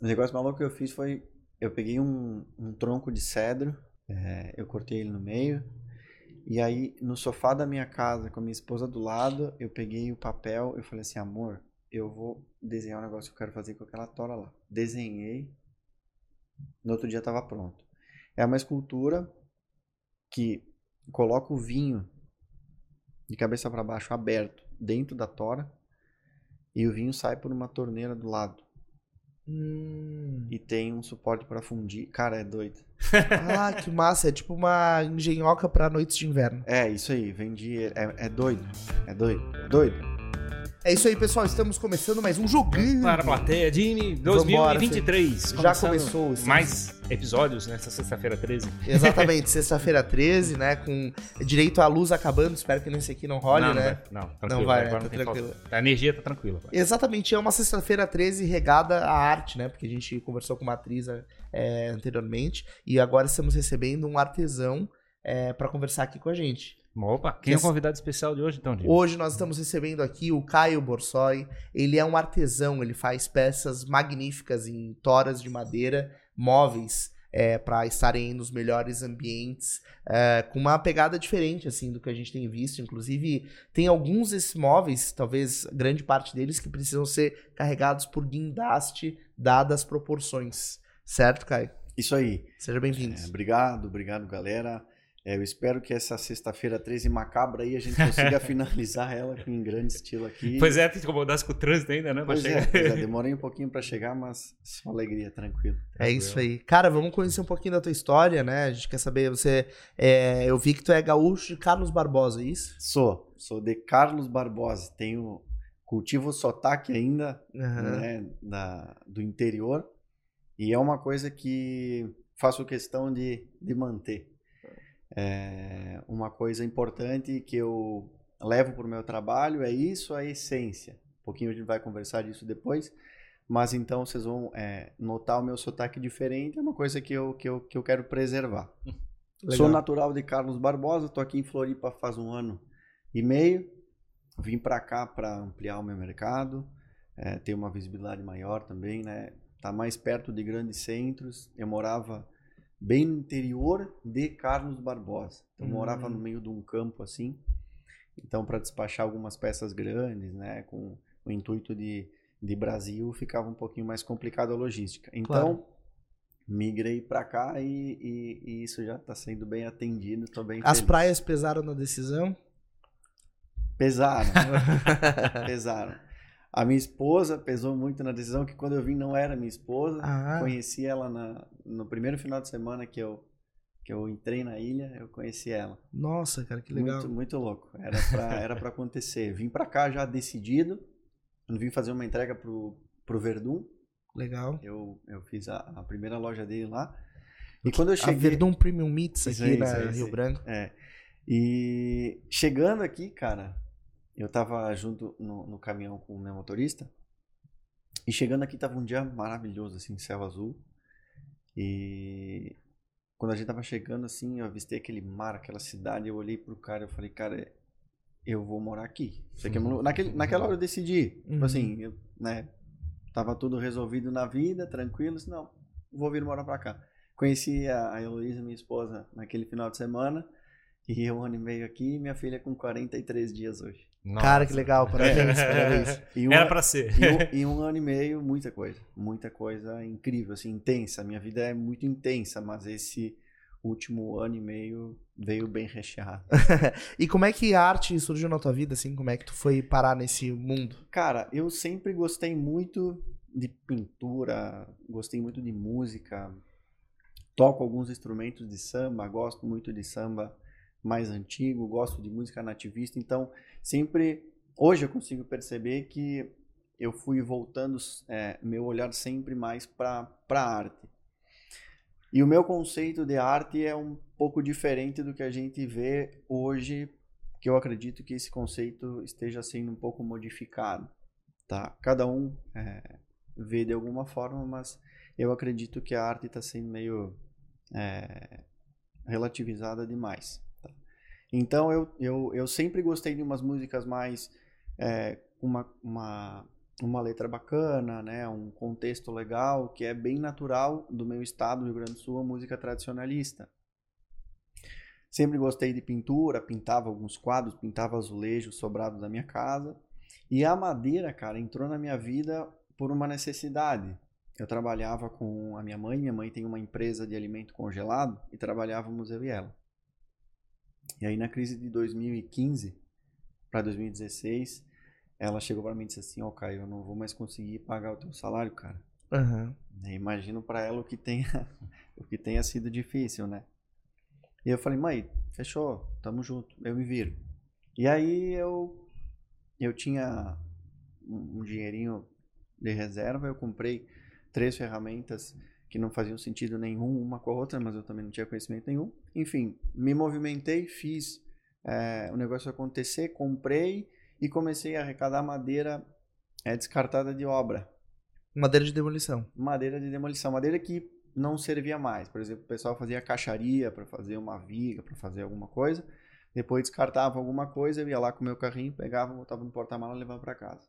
O negócio maluco que eu fiz foi, eu peguei um, um tronco de cedro, é, eu cortei ele no meio, e aí no sofá da minha casa, com a minha esposa do lado, eu peguei o papel, eu falei assim, amor, eu vou desenhar um negócio que eu quero fazer com aquela tora lá. Desenhei, no outro dia estava pronto. É uma escultura que coloca o vinho de cabeça para baixo aberto dentro da tora e o vinho sai por uma torneira do lado. Hum. E tem um suporte para fundir. Cara, é doido. Ah, que massa. É tipo uma engenhoca pra noites de inverno. É, isso aí. Vendi. É, é doido. É doido. É doido. É isso aí, pessoal. Estamos começando mais um joguinho. Para a plateia, Jimmy, Vambora, 2023. Já Começando começou. estamos- Mais episódios nessa sexta-feira 13. Exatamente, sexta-feira 13, né? Com direito à luz acabando. Espero que nesse aqui não role, não, né? Não, não, tranquilo. vai, né? Tá não tranquilo. A energia tá tranquila. Exatamente, é uma sexta-feira 13 regada à arte, né? Porque a gente conversou com uma atriz é, anteriormente e agora estamos recebendo um artesão é, para conversar aqui com a gente. Opa, quem é o convidado especial de hoje, então, Jimmy? Hoje nós estamos recebendo aqui o Caio Borsoi. Ele é um artesão, ele faz peças magníficas em toras de madeira, móveis, para estarem nos melhores ambientes, é, com uma pegada diferente assim do que a gente tem visto. Inclusive, tem alguns desses móveis, talvez grande parte deles, que precisam ser carregados por guindaste, dadas as proporções. Certo, Caio? Isso aí. Seja bem-vindo. É, obrigado, obrigado, galera. É, eu espero que essa sexta-feira 13 macabra aí a gente consiga finalizar ela em grande estilo aqui. Pois é, tem que incomodasse com o trânsito ainda, né? Pois é, pois é, demorei um pouquinho para chegar, mas só alegria, tranquilo. É isso aí. Cara, vamos conhecer um pouquinho da tua história, né? A gente quer saber, você. é, eu vi que tu é gaúcho de Carlos Barbosa, é isso? Sou, sou de Carlos Barbosa, tenho cultivo sotaque ainda, Aham. né, da, do interior, e é uma coisa que faço questão de, de manter. É uma coisa importante que eu levo para o meu trabalho é isso, a essência. Um pouquinho a gente vai conversar disso depois, mas então vocês vão é, notar o meu sotaque diferente, é uma coisa que eu, que eu, que eu quero preservar. Legal. Sou natural de Carlos Barbosa, tô aqui em Floripa faz um ano e meio. Vim para cá para ampliar o meu mercado, é, ter uma visibilidade maior também, né? Tá mais perto de grandes centros. Eu morava bem no interior de Carlos Barbosa. Então, eu morava Hum. no meio de um campo assim. Então, para despachar algumas peças grandes, né, com o intuito de, de Brasil, ficava um pouquinho mais complicado a logística. Então, Claro. migrei para cá e, e- e isso já está sendo bem atendido. Tô bem As feliz. praias pesaram na decisão? Pesaram. pesaram. A minha esposa pesou muito na decisão, que quando eu vim não era minha esposa. Ah. Conheci ela na, no primeiro final de semana que eu, que eu entrei na ilha, eu conheci ela. Nossa, cara, que legal. Muito, muito louco. Era pra, era pra acontecer. Vim pra cá já decidido. Eu vim fazer uma entrega pro, pro Verdun. Legal. Eu, eu fiz a, a primeira loja dele lá. E quando eu A cheguei. Verdun Premium Meats aqui na isso aí, isso Rio. Branco. É. E chegando aqui, cara, eu tava junto no, no caminhão com o meu motorista. E chegando aqui tava um dia maravilhoso, assim, céu azul. E quando a gente tava chegando, assim, eu avistei aquele mar, aquela cidade. Eu olhei pro cara, eu falei, cara, eu vou morar aqui. Aqui é Naquele, naquela hora eu decidi. Tipo Uhum. assim, eu, né? Tava tudo resolvido na vida, tranquilo. Disse, não, vou vir morar pra cá. Conheci a, a Heloísa, minha esposa, naquele final de semana. E eu um ano e meio aqui, minha filha com 43 dias hoje. Nossa. Cara, que legal. Parabéns, parabéns. E um, Era pra ser. e um, e um ano e meio, muita coisa. Muita coisa incrível, assim, intensa. Minha vida é muito intensa, mas esse último ano e meio veio bem recheado. E como é que a arte surgiu na tua vida, assim? Como é que tu foi parar nesse mundo? Cara, eu sempre gostei muito de pintura, gostei muito de música, toco alguns instrumentos de samba, gosto muito de samba mais antigo, gosto de música nativista, então sempre, hoje eu consigo perceber que eu fui voltando é, meu olhar sempre mais para a arte. E o meu conceito de arte é um pouco diferente do que a gente vê hoje, que eu acredito que esse conceito esteja sendo um pouco modificado. Tá? Cada um é, vê de alguma forma, mas eu acredito que a arte está sendo meio é, relativizada demais. Então eu, eu, eu sempre gostei de umas músicas mais é, uma, uma uma letra bacana, né? Um contexto legal, que é bem natural do meu estado, do Rio Grande do Sul, a música tradicionalista. Sempre gostei de pintura, pintava alguns quadros, pintava azulejos sobrados da minha casa. E a madeira, cara, entrou na minha vida por uma necessidade. Eu trabalhava com a minha mãe, minha mãe tem uma empresa de alimento congelado e trabalhávamos eu e ela. E aí na crise de 2015 para 2016, ela chegou para mim e disse assim: Ó, oh, Caio, eu não vou mais conseguir pagar o teu salário, cara. Uhum. Imagino para ela o que tenha o que tenha sido difícil, né? E eu falei: "Mãe, fechou, tamo junto, eu me viro". E aí eu eu tinha um, um dinheirinho de reserva, eu comprei três ferramentas que não faziam sentido nenhum uma com a outra, mas eu também não tinha conhecimento nenhum. Enfim, me movimentei, fiz é, o negócio acontecer, comprei e comecei a arrecadar madeira é, descartada de obra. Madeira de demolição. Madeira de demolição. Madeira que não servia mais. Por exemplo, o pessoal fazia caixaria para fazer uma viga, para fazer alguma coisa. Depois descartava alguma coisa, eu ia lá com o meu carrinho, pegava, botava no porta-mala e levava para casa.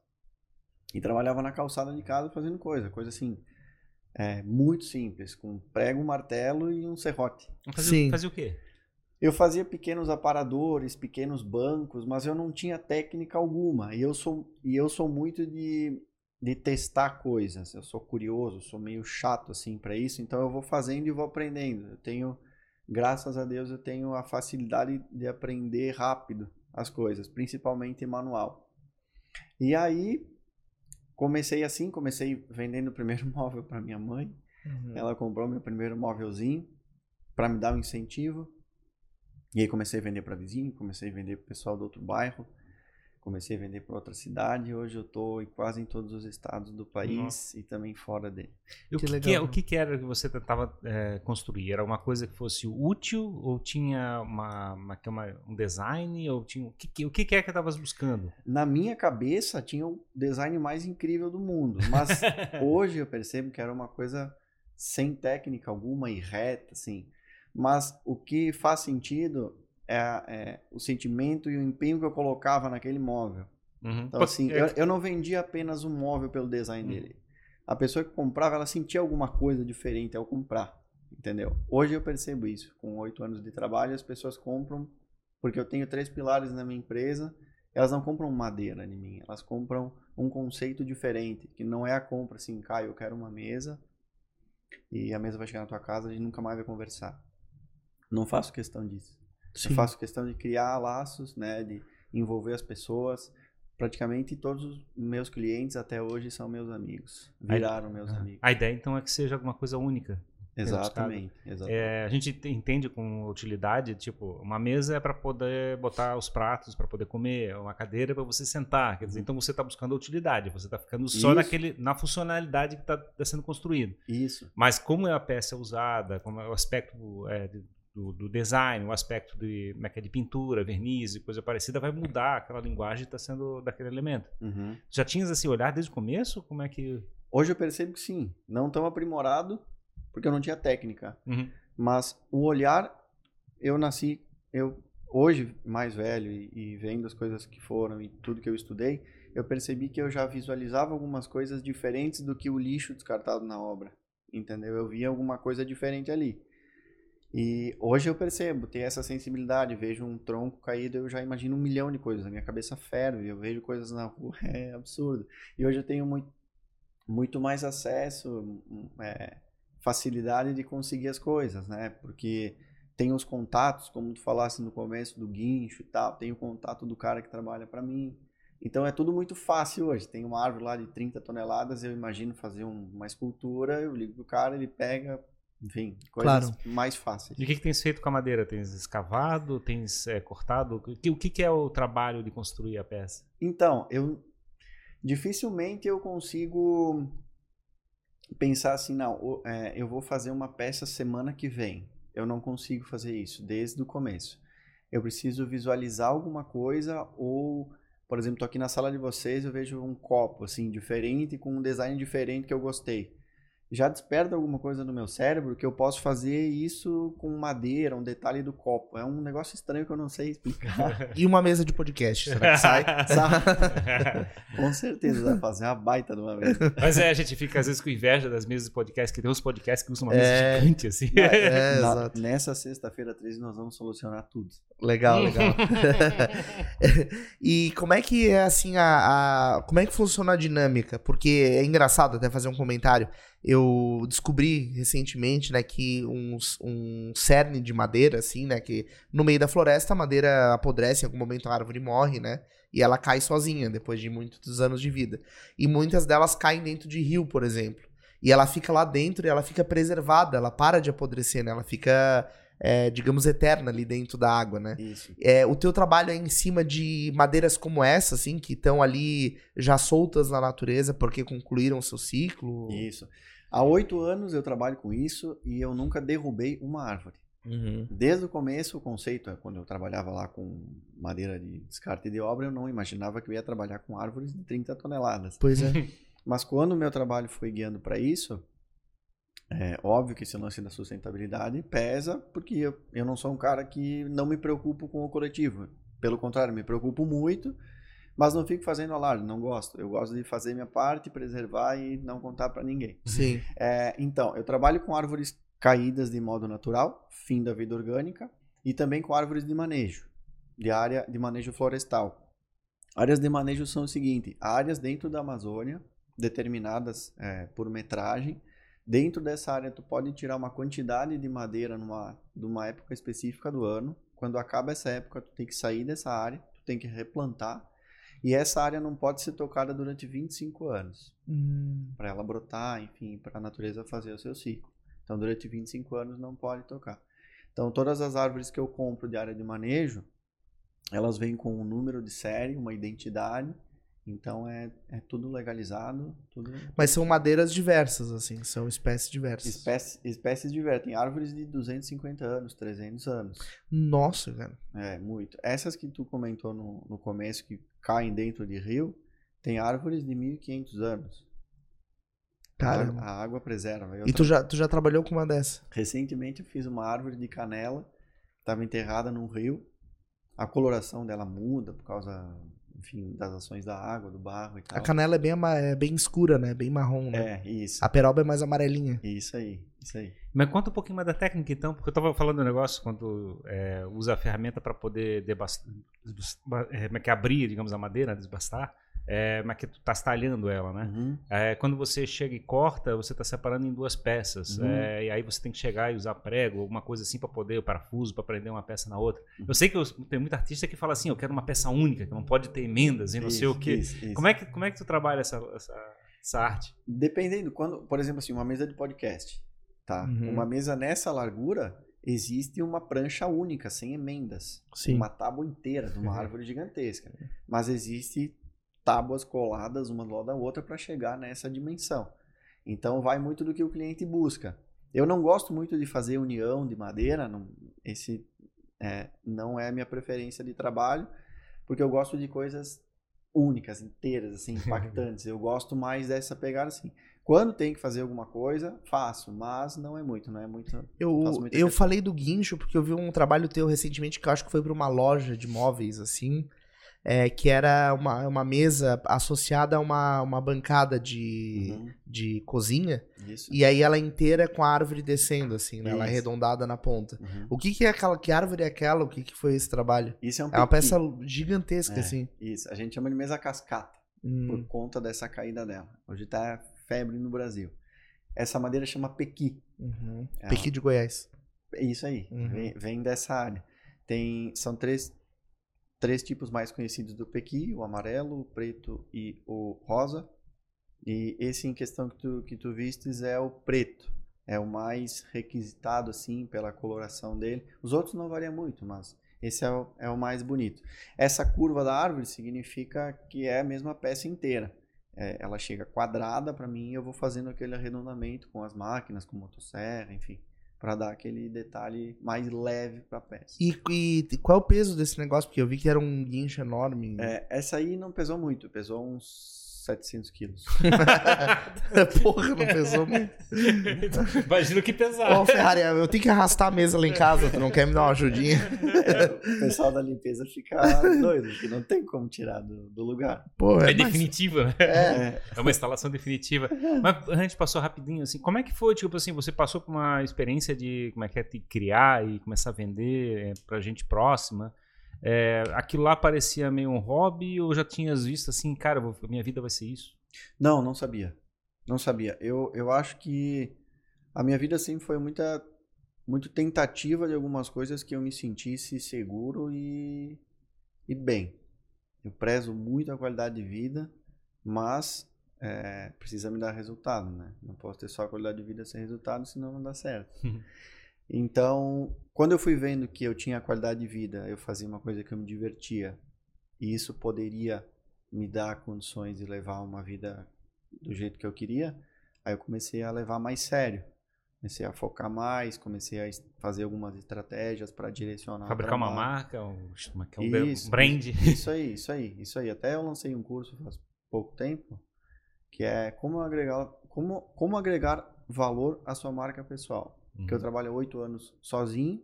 E trabalhava na calçada de casa fazendo coisa, coisa assim, é, muito simples, com prego, um martelo e um serrote. Fazia, Sim. fazia o quê? Eu fazia pequenos aparadores, pequenos bancos, mas eu não tinha técnica alguma. E eu sou, e eu sou muito de, de testar coisas. Eu sou curioso, sou meio chato assim para isso, então eu vou fazendo e vou aprendendo. Eu tenho, graças a Deus, eu tenho a facilidade de aprender rápido as coisas, principalmente manual. E aí comecei assim, comecei vendendo o primeiro móvel para minha mãe. Uhum. Ela comprou meu primeiro móvelzinho para me dar um incentivo. E aí comecei a vender para vizinho, comecei a vender para o pessoal do outro bairro, comecei a vender para outra cidade. Hoje eu estou quase em todos os estados do país Nossa. e também fora dele. E o que, que, legal, que, é, o que, que era que você tentava é, construir? Era uma coisa que fosse útil ou tinha uma, uma, uma um design? Ou tinha, o, que, o que é que estavas buscando? Na minha cabeça tinha o design mais incrível do mundo, mas hoje eu percebo que era uma coisa sem técnica alguma e reta, assim. Mas o que faz sentido é, é o sentimento e o empenho que eu colocava naquele móvel. Uhum. Então, assim, é eu, eu, não vendia apenas um móvel pelo design uhum. dele. A pessoa que comprava, ela sentia alguma coisa diferente ao comprar, entendeu? Hoje eu percebo isso. Com oito anos de trabalho, as pessoas compram, porque eu tenho três pilares na minha empresa, elas não compram madeira de mim, elas compram um conceito diferente, que não é a compra assim, Caio, eu quero uma mesa, e a mesa vai chegar na tua casa e nunca mais vai conversar. Não faço questão disso. Sim. Eu faço questão de criar laços, né, de envolver as pessoas. Praticamente todos os meus clientes até hoje são meus amigos. Viraram a, meus a, amigos. A ideia então é que seja alguma coisa única. Exatamente. exatamente. É, a gente entende com utilidade, tipo, uma mesa é para poder botar os pratos, para poder comer, uma cadeira é para você sentar. Quer dizer, uhum. então você está buscando a utilidade, você está ficando só naquele, na funcionalidade que está tá sendo construído. Isso. Mas como é a peça usada, como é o aspecto é, do, do, design, o aspecto de, como é que é, de pintura, verniz e coisa parecida, vai mudar aquela linguagem está sendo daquele elemento. Uhum. Já tinhas esse olhar desde o começo? Como é que. Hoje eu percebo que sim. Não tão aprimorado, porque eu não tinha técnica. Uhum. Mas o olhar, eu nasci, eu hoje mais velho e, e vendo as coisas que foram e tudo que eu estudei, eu percebi que eu já visualizava algumas coisas diferentes do que o lixo descartado na obra. Entendeu? Eu via alguma coisa diferente ali. E hoje eu percebo, tenho essa sensibilidade, vejo um tronco caído, eu já imagino um milhão de coisas, a minha cabeça ferve, eu vejo coisas na rua, é absurdo. E hoje eu tenho muito, muito mais acesso, é, facilidade de conseguir as coisas, né? Porque tenho os contatos, como tu falasse no começo do guincho e tal, tenho o contato do cara que trabalha para mim. Então é tudo muito fácil hoje. Tem uma árvore lá de 30 toneladas, eu imagino fazer um, uma escultura, eu ligo pro cara, ele pega, enfim, coisas claro. mais fáceis. E o que, que tens feito com a madeira? Tens escavado? Tens é, cortado? O que, o que é o trabalho de construir a peça? Então, eu dificilmente eu consigo pensar assim, não, é, eu vou fazer uma peça semana que vem. Eu não consigo fazer isso desde o começo. Eu preciso visualizar alguma coisa ou, por exemplo, tô aqui na sala de vocês, eu vejo um copo assim diferente com um design diferente que eu gostei já desperta alguma coisa no meu cérebro que eu posso fazer isso com madeira, um detalhe do copo. É um negócio estranho que eu não sei explicar. E uma mesa de podcast, será que sai? com certeza pra fazer uma baita de uma mesa. Mas é, a gente fica às vezes com inveja das mesas de podcast, que tem uns podcasts que usam uma mesa é... gigante, assim. É, Na, exato. Nessa sexta-feira 13 nós vamos solucionar tudo. Legal, legal. e como é que é assim a, a, como é que funciona a dinâmica? Porque é engraçado até fazer um comentário. Eu descobri recentemente, né, que um, um cerne de madeira, assim, né, que no meio da floresta a madeira apodrece, em algum momento a árvore morre, né, e ela cai sozinha depois de muitos anos de vida. E muitas delas caem dentro de rio, por exemplo. E ela fica lá dentro e ela fica preservada, ela para de apodrecer, né, ela fica é, digamos, eterna ali dentro da água, né? Isso. É, o teu trabalho é em cima de madeiras como essa, assim, que estão ali já soltas na natureza porque concluíram seu ciclo? Isso. Há oito anos eu trabalho com isso e eu nunca derrubei uma árvore. Uhum. Desde o começo, o conceito é quando eu trabalhava lá com madeira de descarte de obra, eu não imaginava que eu ia trabalhar com árvores de 30 toneladas. Pois é. Mas quando o meu trabalho foi guiando para isso, é óbvio que esse lance da sustentabilidade pesa, porque eu, eu não sou um cara que não me preocupo com o coletivo. Pelo contrário, me preocupo muito, mas não fico fazendo alarde, não gosto. Eu gosto de fazer minha parte, preservar e não contar para ninguém. Sim. É, então, eu trabalho com árvores caídas de modo natural, fim da vida orgânica, e também com árvores de manejo, de área de manejo florestal. Áreas de manejo são o seguinte: áreas dentro da Amazônia, determinadas é, por metragem, Dentro dessa área, tu pode tirar uma quantidade de madeira numa, numa época específica do ano. Quando acaba essa época, tu tem que sair dessa área, tu tem que replantar. E essa área não pode ser tocada durante 25 anos. Hum. Para ela brotar, enfim, para a natureza fazer o seu ciclo. Então, durante 25 anos não pode tocar. Então, todas as árvores que eu compro de área de manejo, elas vêm com um número de série, uma identidade então é, é tudo legalizado. Tudo... Mas são madeiras diversas, assim, são espécies diversas. Espécies, espécies diversas. Tem árvores de 250 anos, 300 anos. Nossa, cara. É, muito. Essas que tu comentou no, no começo, que caem dentro de rio, tem árvores de 1500 anos. Cara. A, água preserva. Eu e tu já, tu já trabalhou com uma dessa? Recentemente eu fiz uma árvore de canela, estava enterrada num rio. A coloração dela muda por causa enfim, das ações da água, do barro e tal. A canela é bem, é bem escura, né? Bem marrom, né? É, isso. A peroba é mais amarelinha. Isso aí, isso aí. Mas conta um pouquinho mais da técnica, então, porque eu estava falando um negócio quando é, usa a ferramenta para poder debastar, é, é, que abrir, digamos, a madeira, desbastar é, mas que tu tá talhando ela, né? Uhum. É, quando você chega e corta, você está separando em duas peças. Uhum. É, e aí você tem que chegar e usar prego, alguma coisa assim para poder, o parafuso, para prender uma peça na outra. Uhum. Eu sei que eu, tem muita artista que fala assim, eu quero uma peça única, que não pode ter emendas e não isso, sei o quê. Isso, isso. Como, é que, como é que tu trabalha essa, essa, essa arte? Dependendo, quando, por exemplo, assim, uma mesa de podcast, tá? Uhum. Uma mesa nessa largura, existe uma prancha única, sem emendas. Sim. Uma tábua inteira de uma árvore gigantesca. Mas existe tábuas coladas uma do lado da outra para chegar nessa dimensão. Então vai muito do que o cliente busca. Eu não gosto muito de fazer união de madeira, não, esse é, não é a minha preferência de trabalho, porque eu gosto de coisas únicas, inteiras, assim, impactantes. eu gosto mais dessa pegada assim. Quando tem que fazer alguma coisa, faço, mas não é muito, não é muito. Eu, eu falei do guincho porque eu vi um trabalho teu recentemente que eu acho que foi para uma loja de móveis assim é, que era uma, uma mesa associada a uma, uma bancada de, Uhum. de cozinha. Isso. E aí ela inteira com a árvore descendo, assim, né? Ela é arredondada na ponta. Uhum. O que, que é aquela? Que árvore é aquela? O que, que foi esse trabalho? Isso é um É uma peça gigantesca, É. assim. Isso, a gente chama de mesa cascata. Hum, por conta dessa caída dela. Hoje está febre no Brasil. Essa madeira chama pequi. uhum. É Pequi de Goiás. É isso aí, Uhum. vem, vem dessa área. Tem, são três, três tipos mais conhecidos do pequi, o amarelo, o preto e o rosa. E esse em questão que tu, que tu vistes é o preto. É o mais requisitado, assim, pela coloração dele. Os outros não variam muito, mas esse é o, é o mais bonito. Essa curva da árvore significa que é a mesma peça inteira. É, ela chega quadrada para mim e eu vou fazendo aquele arredondamento com as máquinas, com motosserra, enfim, para dar aquele detalhe mais leve para a peça. E, e qual é o peso desse negócio? Porque eu vi que era um guincho enorme. É, essa aí não pesou muito, pesou uns 700 quilos. Porra, não pesou muito. Imagina que pesado. Ô, Ferrari, eu tenho que arrastar a mesa lá em casa, tu não quer me dar uma ajudinha? o pessoal da limpeza fica doido, que não tem como tirar do, do lugar. Porra, É mas- definitiva, né? É, É uma instalação definitiva. Mas a gente passou rapidinho, assim, como é que foi, tipo assim, você passou por uma experiência de, como é que é, de criar e começar a vender é, pra gente próxima. É, aquilo lá parecia meio um hobby ou já tinhas visto assim, cara, vou- minha vida vai ser isso? Não, não sabia. Não sabia. Eu, eu acho que a minha vida sempre foi muita, muito tentativa de algumas coisas que eu me sentisse seguro e, e bem. Eu prezo muito a qualidade de vida, mas é, precisa me dar resultado, né? Não posso ter só qualidade de vida sem resultado, senão não dá certo. Então, quando eu fui vendo que eu tinha qualidade de vida, eu fazia uma coisa que eu me divertia, e isso poderia me dar condições de levar uma vida do jeito que eu queria, aí eu comecei a levar mais sério. Comecei a focar mais, comecei a fazer algumas estratégias para direcionar Fabricar uma marca, um, é um Isso, brand. Isso aí, isso aí, isso aí. Até eu lancei um curso faz pouco tempo, que é como agregar, como, como agregar valor à sua marca pessoal. Que eu Uhum. trabalho oito anos sozinho,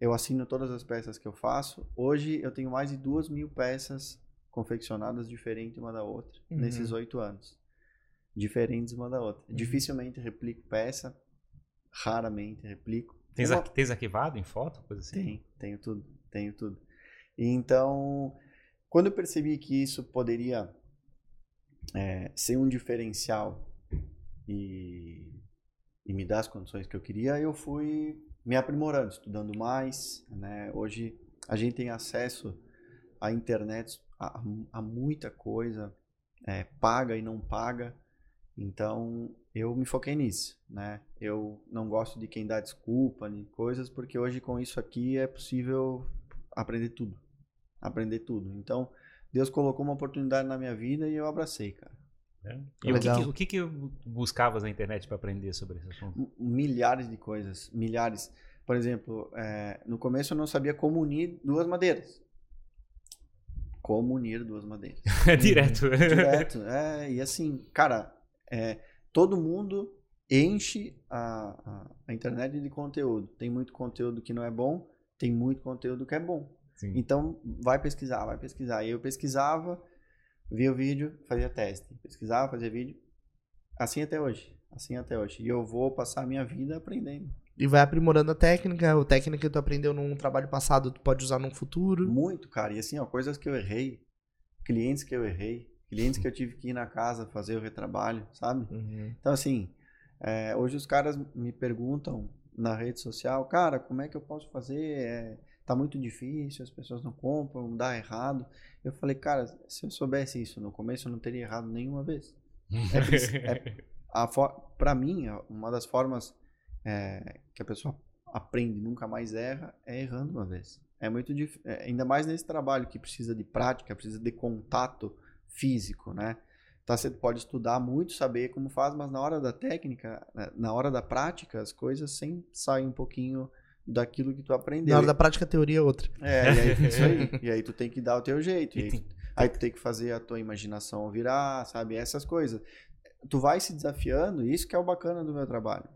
eu assino todas as peças que eu faço. Hoje eu tenho mais de duas mil peças confeccionadas diferentes uma da outra Uhum. nesses oito anos. Diferentes uma da outra. Dificilmente replico peça, raramente replico. Tens, Uma- tens arquivado em foto, coisa assim? tenho, tenho tudo, tenho tudo. E Então, quando eu percebi que isso poderia é, ser um diferencial e, e me dar as condições que eu queria, eu fui me aprimorando, estudando mais. Né? Hoje a gente tem acesso à internet, a, a muita coisa, é, paga e não paga. Então, eu me foquei nisso, né? Eu não gosto de quem dá desculpa, de coisas, porque hoje com isso aqui é possível aprender tudo. Aprender tudo. Então, Deus colocou uma oportunidade na minha vida e eu abracei, cara. É. E o que, que, o que que buscavas na internet para aprender sobre esse assunto? Milhares de coisas, milhares. Por exemplo, é, no começo eu não sabia como unir duas madeiras. Como unir duas madeiras. É direto. Direto. É, e assim, cara, é, todo mundo enche a, a, a internet de conteúdo. Tem muito conteúdo que não é bom, tem muito conteúdo que é bom. Sim. Então, vai pesquisar, vai pesquisar. E eu pesquisava, via o vídeo, fazia teste. Pesquisava, fazia vídeo. Assim até hoje. Assim até hoje. E eu vou passar a minha vida aprendendo. E vai aprimorando a técnica, a técnica que tu aprendeu num trabalho passado, tu pode usar num futuro. Muito, cara. E assim, ó, coisas que eu errei, clientes que eu errei, clientes que eu tive que ir na casa fazer o retrabalho, sabe? Uhum. Então, assim, é, hoje os caras me perguntam na rede social, cara, como é que eu posso fazer? É, tá muito difícil, as pessoas não compram, dá errado. Eu falei, cara, se eu soubesse isso no começo, eu não teria errado nenhuma vez. É é- a for- pra mim, uma das formas é, que a pessoa aprende nunca mais erra é errando uma vez. É muito difícil, ainda mais nesse trabalho que precisa de prática, precisa de contato físico, né? Tá, você pode estudar muito, saber como faz, mas na hora da técnica, né, na hora da prática, as coisas sempre saem um pouquinho daquilo que tu aprendeu. Na hora da prática, a teoria é outra. É, e aí, isso aí. E aí tu tem que dar o teu jeito. E aí, tu, aí tu tem que fazer a tua imaginação virar, sabe? Essas coisas. Tu vai se desafiando, e isso que é o bacana do meu trabalho.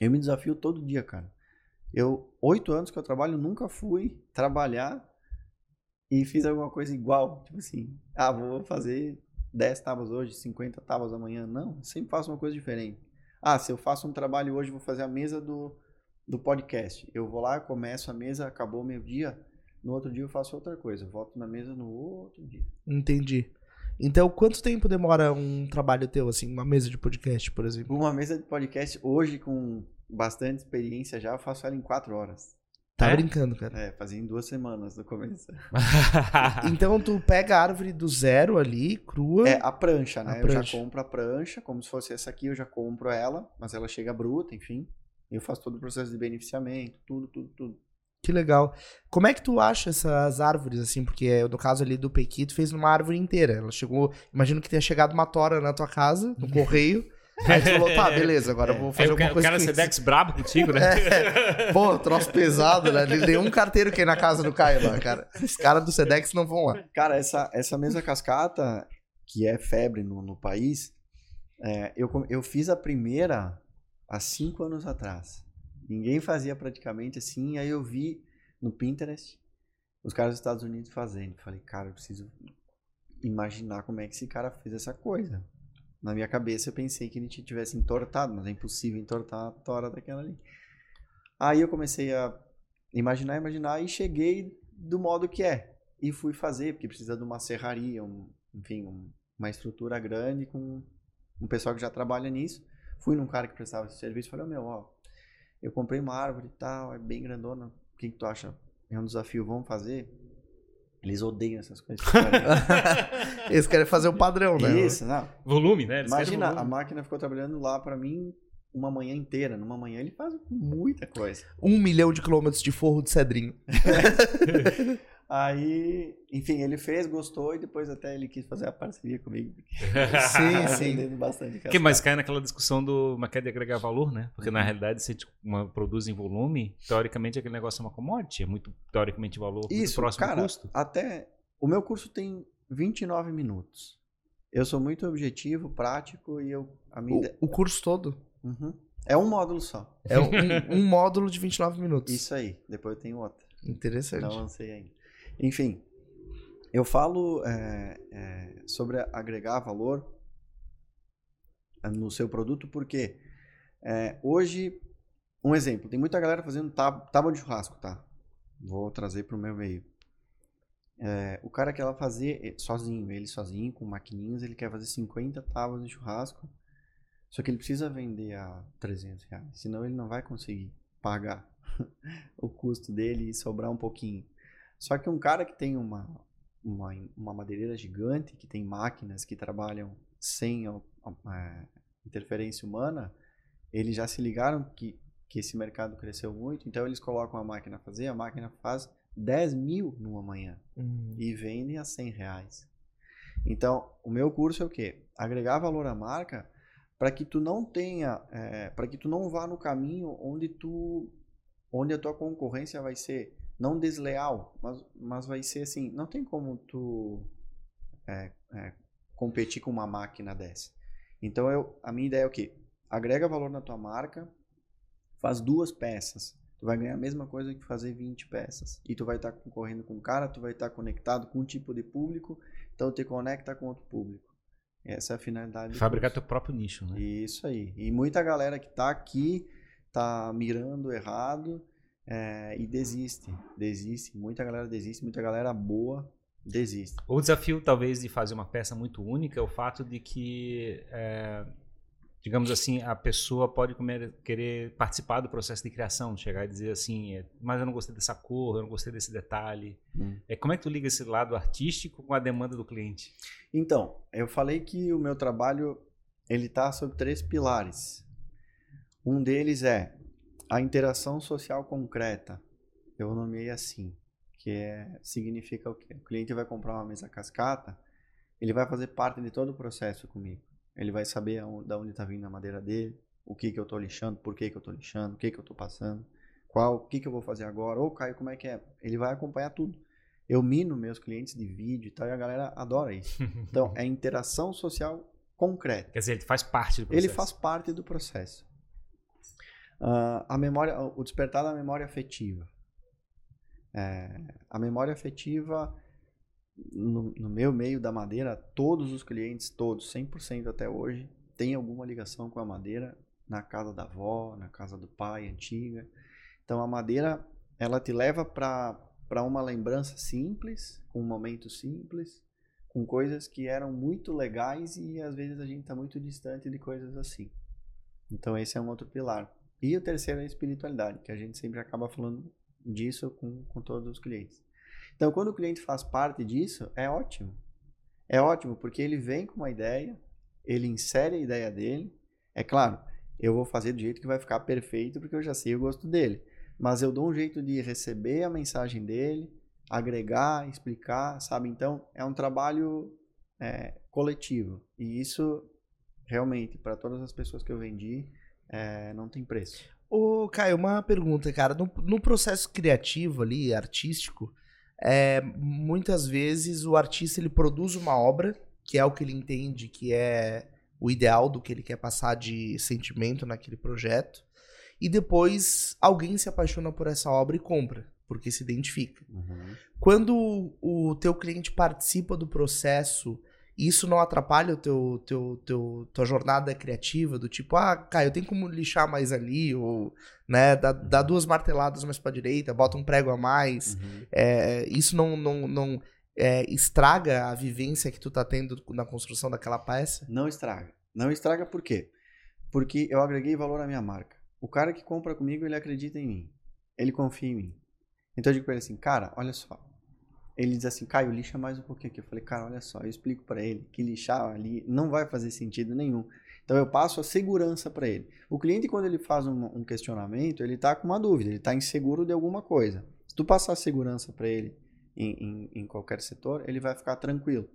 Eu me desafio todo dia, cara. Eu, oito anos que eu trabalho, nunca fui trabalhar e fiz alguma coisa igual. Tipo assim, ah, vou fazer 10 tábuas hoje, 50 tábuas amanhã. Não, sempre faço uma coisa diferente. Ah, se eu faço um trabalho hoje, vou fazer a mesa do, do podcast. Eu vou lá, começo a mesa, acabou o meu dia. No outro dia eu faço outra coisa. Eu volto na mesa no outro dia. Entendi. Então, quanto tempo demora um trabalho teu, assim, uma mesa de podcast, por exemplo? Uma mesa de podcast, hoje, com bastante experiência já, eu faço ela em quatro horas. Tá É? brincando, cara. É, fazia em duas semanas no começo. Então, tu pega a árvore do zero ali, crua. É, a prancha, né? A Eu prancha. já compro a prancha, como se fosse essa aqui, eu já compro ela, mas ela chega bruta, enfim. Eu faço todo o processo de beneficiamento, tudo, tudo, tudo. Que legal. Como é que tu acha essas árvores, assim? Porque no caso ali do Pequi, tu fez numa árvore inteira. Ela chegou. Imagino que tenha chegado uma tora na tua casa, no correio. Aí tu falou, tá, beleza, agora eu vou fazer o alguma cara, o coisa. cara. Sedex brabo contigo, né? É. Pô, troço pesado, né? Nenhum carteiro que ir na casa do Caio lá, cara. Os caras do Sedex não vão lá. Cara, essa, essa mesa cascata, que é febre no, no país, é, eu, eu fiz a primeira há cinco anos atrás. Ninguém fazia praticamente assim, aí eu vi no Pinterest os caras dos Estados Unidos fazendo. Falei, cara, eu preciso imaginar como é que esse cara fez essa coisa. Na minha cabeça eu pensei que ele tivesse entortado, mas é impossível entortar a tora daquela ali. Aí eu comecei a imaginar, imaginar e cheguei do modo que é. E fui fazer, porque precisa de uma serraria, um, enfim, um, uma estrutura grande com um pessoal que já trabalha nisso. Fui num cara que prestava esse serviço e falei, oh, meu, ó, eu comprei uma árvore e tal, é bem grandona, o que, que tu acha? É um desafio, vamos fazer? Eles odeiam essas coisas. Eles querem fazer o padrão, né? Isso, não. Volume, né? Eles Imagina, a máquina ficou trabalhando lá para mim uma manhã inteira. Numa manhã ele faz muita coisa. Um milhão de quilômetros de forro de cedrinho. Aí, enfim, ele fez, gostou e depois até ele quis fazer a parceria comigo. sim, sim. bastante que mais cai naquela discussão do uma queda de agregar valor, né? Porque uhum. na realidade, se uma, produz em volume, teoricamente aquele negócio é uma commodity, é muito teoricamente valor Isso, muito próximo cara, do custo. Até o meu curso tem 29 minutos. Eu sou muito objetivo, prático e eu a minha o, o curso todo. Uhum. É um módulo só. É um, um, módulo de 29 minutos. Isso aí. Depois eu tenho outro. Interessante. Não lancei ainda. Enfim, eu falo é, é, sobre agregar valor no seu produto porque é, hoje, um exemplo, tem muita galera fazendo tábua de churrasco, tá? Vou trazer para o meu meio. É, o cara quer fazer sozinho, ele sozinho, com maquininhas, ele quer fazer 50 tábuas de churrasco, só que ele precisa vender a 300 reais, senão ele não vai conseguir pagar o custo dele e sobrar um pouquinho. Só que um cara que tem uma, uma, uma madeireira gigante, que tem máquinas que trabalham sem é, interferência humana, eles já se ligaram que, que esse mercado cresceu muito, então eles colocam a máquina a fazer, a máquina faz 10 mil numa manhã uhum. e vende a 100 reais. Então, o meu curso é o quê? Agregar valor à marca para que tu não tenha, é, para que tu não vá no caminho onde tu, onde a tua concorrência vai ser não desleal, mas, mas vai ser assim, não tem como tu é, é, competir com uma máquina dessa. Então eu, a minha ideia é o quê? Agrega valor na tua marca, faz duas peças. Tu vai ganhar a mesma coisa que fazer 20 peças. E tu vai estar tá concorrendo com um cara, tu vai estar tá conectado com um tipo de público, então te conecta com outro público. Essa é a finalidade. Fabricar teu próprio nicho, né? Isso aí. E muita galera que está aqui tá mirando errado é, e desiste. Desiste. Muita galera desiste, muita galera boa desiste. O desafio, talvez, de fazer uma peça muito única é o fato de que, é, digamos assim, a pessoa pode comer, querer participar do processo de criação, chegar e dizer assim, é, mas eu não gostei dessa cor, eu não gostei desse detalhe. Hum. É, como é que tu liga esse lado artístico com a demanda do cliente? Então, eu falei que o meu trabalho ele está sobre três pilares. Um deles é a interação social concreta, eu nomeei assim, que é, significa o quê? O cliente vai comprar uma mesa cascata, ele vai fazer parte de todo o processo comigo. Ele vai saber aonde, da onde está vindo a madeira dele, o que que eu estou lixando, por que que eu estou lixando, o que que eu estou passando, qual, o que que eu vou fazer agora, ou Caio, como é que é? Ele vai acompanhar tudo. Eu mino meus clientes de vídeo e tal, e a galera adora isso. Então, é interação social concreta. Quer dizer, ele faz parte do processo. Ele faz parte do processo. Uh, a memória, o despertar da memória afetiva. É, a memória afetiva, no, no, meu meio da madeira, todos os clientes, todos, 100% até hoje, têm alguma ligação com a madeira na casa da avó, na casa do pai, antiga. Então a madeira, ela te leva para uma lembrança simples, com um momento simples, com coisas que eram muito legais e às vezes a gente está muito distante de coisas assim. Então esse é um outro pilar. E o terceiro é a espiritualidade, que a gente sempre acaba falando disso com, com todos os clientes. Então, quando o cliente faz parte disso, é ótimo. É ótimo, porque ele vem com uma ideia, ele insere a ideia dele. É claro, eu vou fazer do jeito que vai ficar perfeito, porque eu já sei o gosto dele. Mas eu dou um jeito de receber a mensagem dele, agregar, explicar, sabe? Então, é um trabalho é, coletivo. E isso, realmente, para todas as pessoas que eu vendi, é, não tem preço. Ô, Caio, uma pergunta, cara. No, no processo criativo ali, artístico, é, muitas vezes o artista ele produz uma obra que é o que ele entende que é o ideal do que ele quer passar de sentimento naquele projeto. E depois alguém se apaixona por essa obra e compra, porque se identifica. Uhum. Quando o teu cliente participa do processo, isso não atrapalha o teu, teu, teu, tua jornada criativa, do tipo, ah, Caio, tem como lixar mais ali, ou, né, dá, dá duas marteladas mais pra direita, bota um prego a mais. Uhum. É, isso não, não, não é, estraga a vivência que tu tá tendo na construção daquela peça? Não estraga. Não estraga por quê? Porque eu agreguei valor à minha marca. O cara que compra comigo, ele acredita em mim. Ele confia em mim. Então eu digo pra ele assim, cara, olha só. Ele diz assim, Caio, lixa mais um pouquinho aqui. Eu falei, cara, olha só. Eu explico pra ele que lixar ali não vai fazer sentido nenhum. Então eu passo a segurança para ele. O cliente, quando ele faz um, um, questionamento, ele tá com uma dúvida, ele tá inseguro de alguma coisa. Se tu passar segurança para ele em, em, em, qualquer setor, ele vai ficar tranquilo.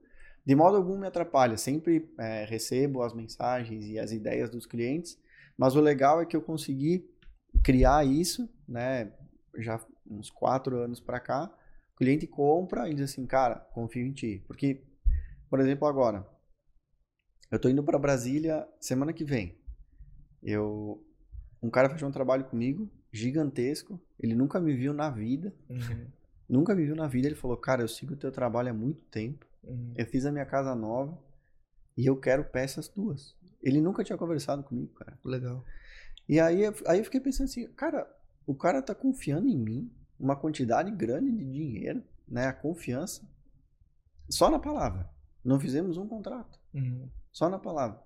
De modo algum me atrapalha. Sempre é, recebo as mensagens e as ideias dos clientes, mas o legal é que eu consegui criar isso, né? Já uns quatro anos para cá. O cliente compra e diz assim, cara, confio em ti. Porque, por exemplo, agora, eu tô indo para Brasília semana que vem. Eu um cara fechou um trabalho comigo, gigantesco. Ele nunca me viu na vida. Uhum. Nunca me viu na vida. Ele falou: Cara, eu sigo o teu trabalho há muito tempo. Uhum. Eu fiz a minha casa nova e eu quero peças tuas. Ele nunca tinha conversado comigo, cara. Legal. E aí, aí eu fiquei pensando assim: Cara, o cara tá confiando em mim uma quantidade grande de dinheiro, né? A confiança. Só na palavra. Não fizemos um contrato. Uhum. Só na palavra.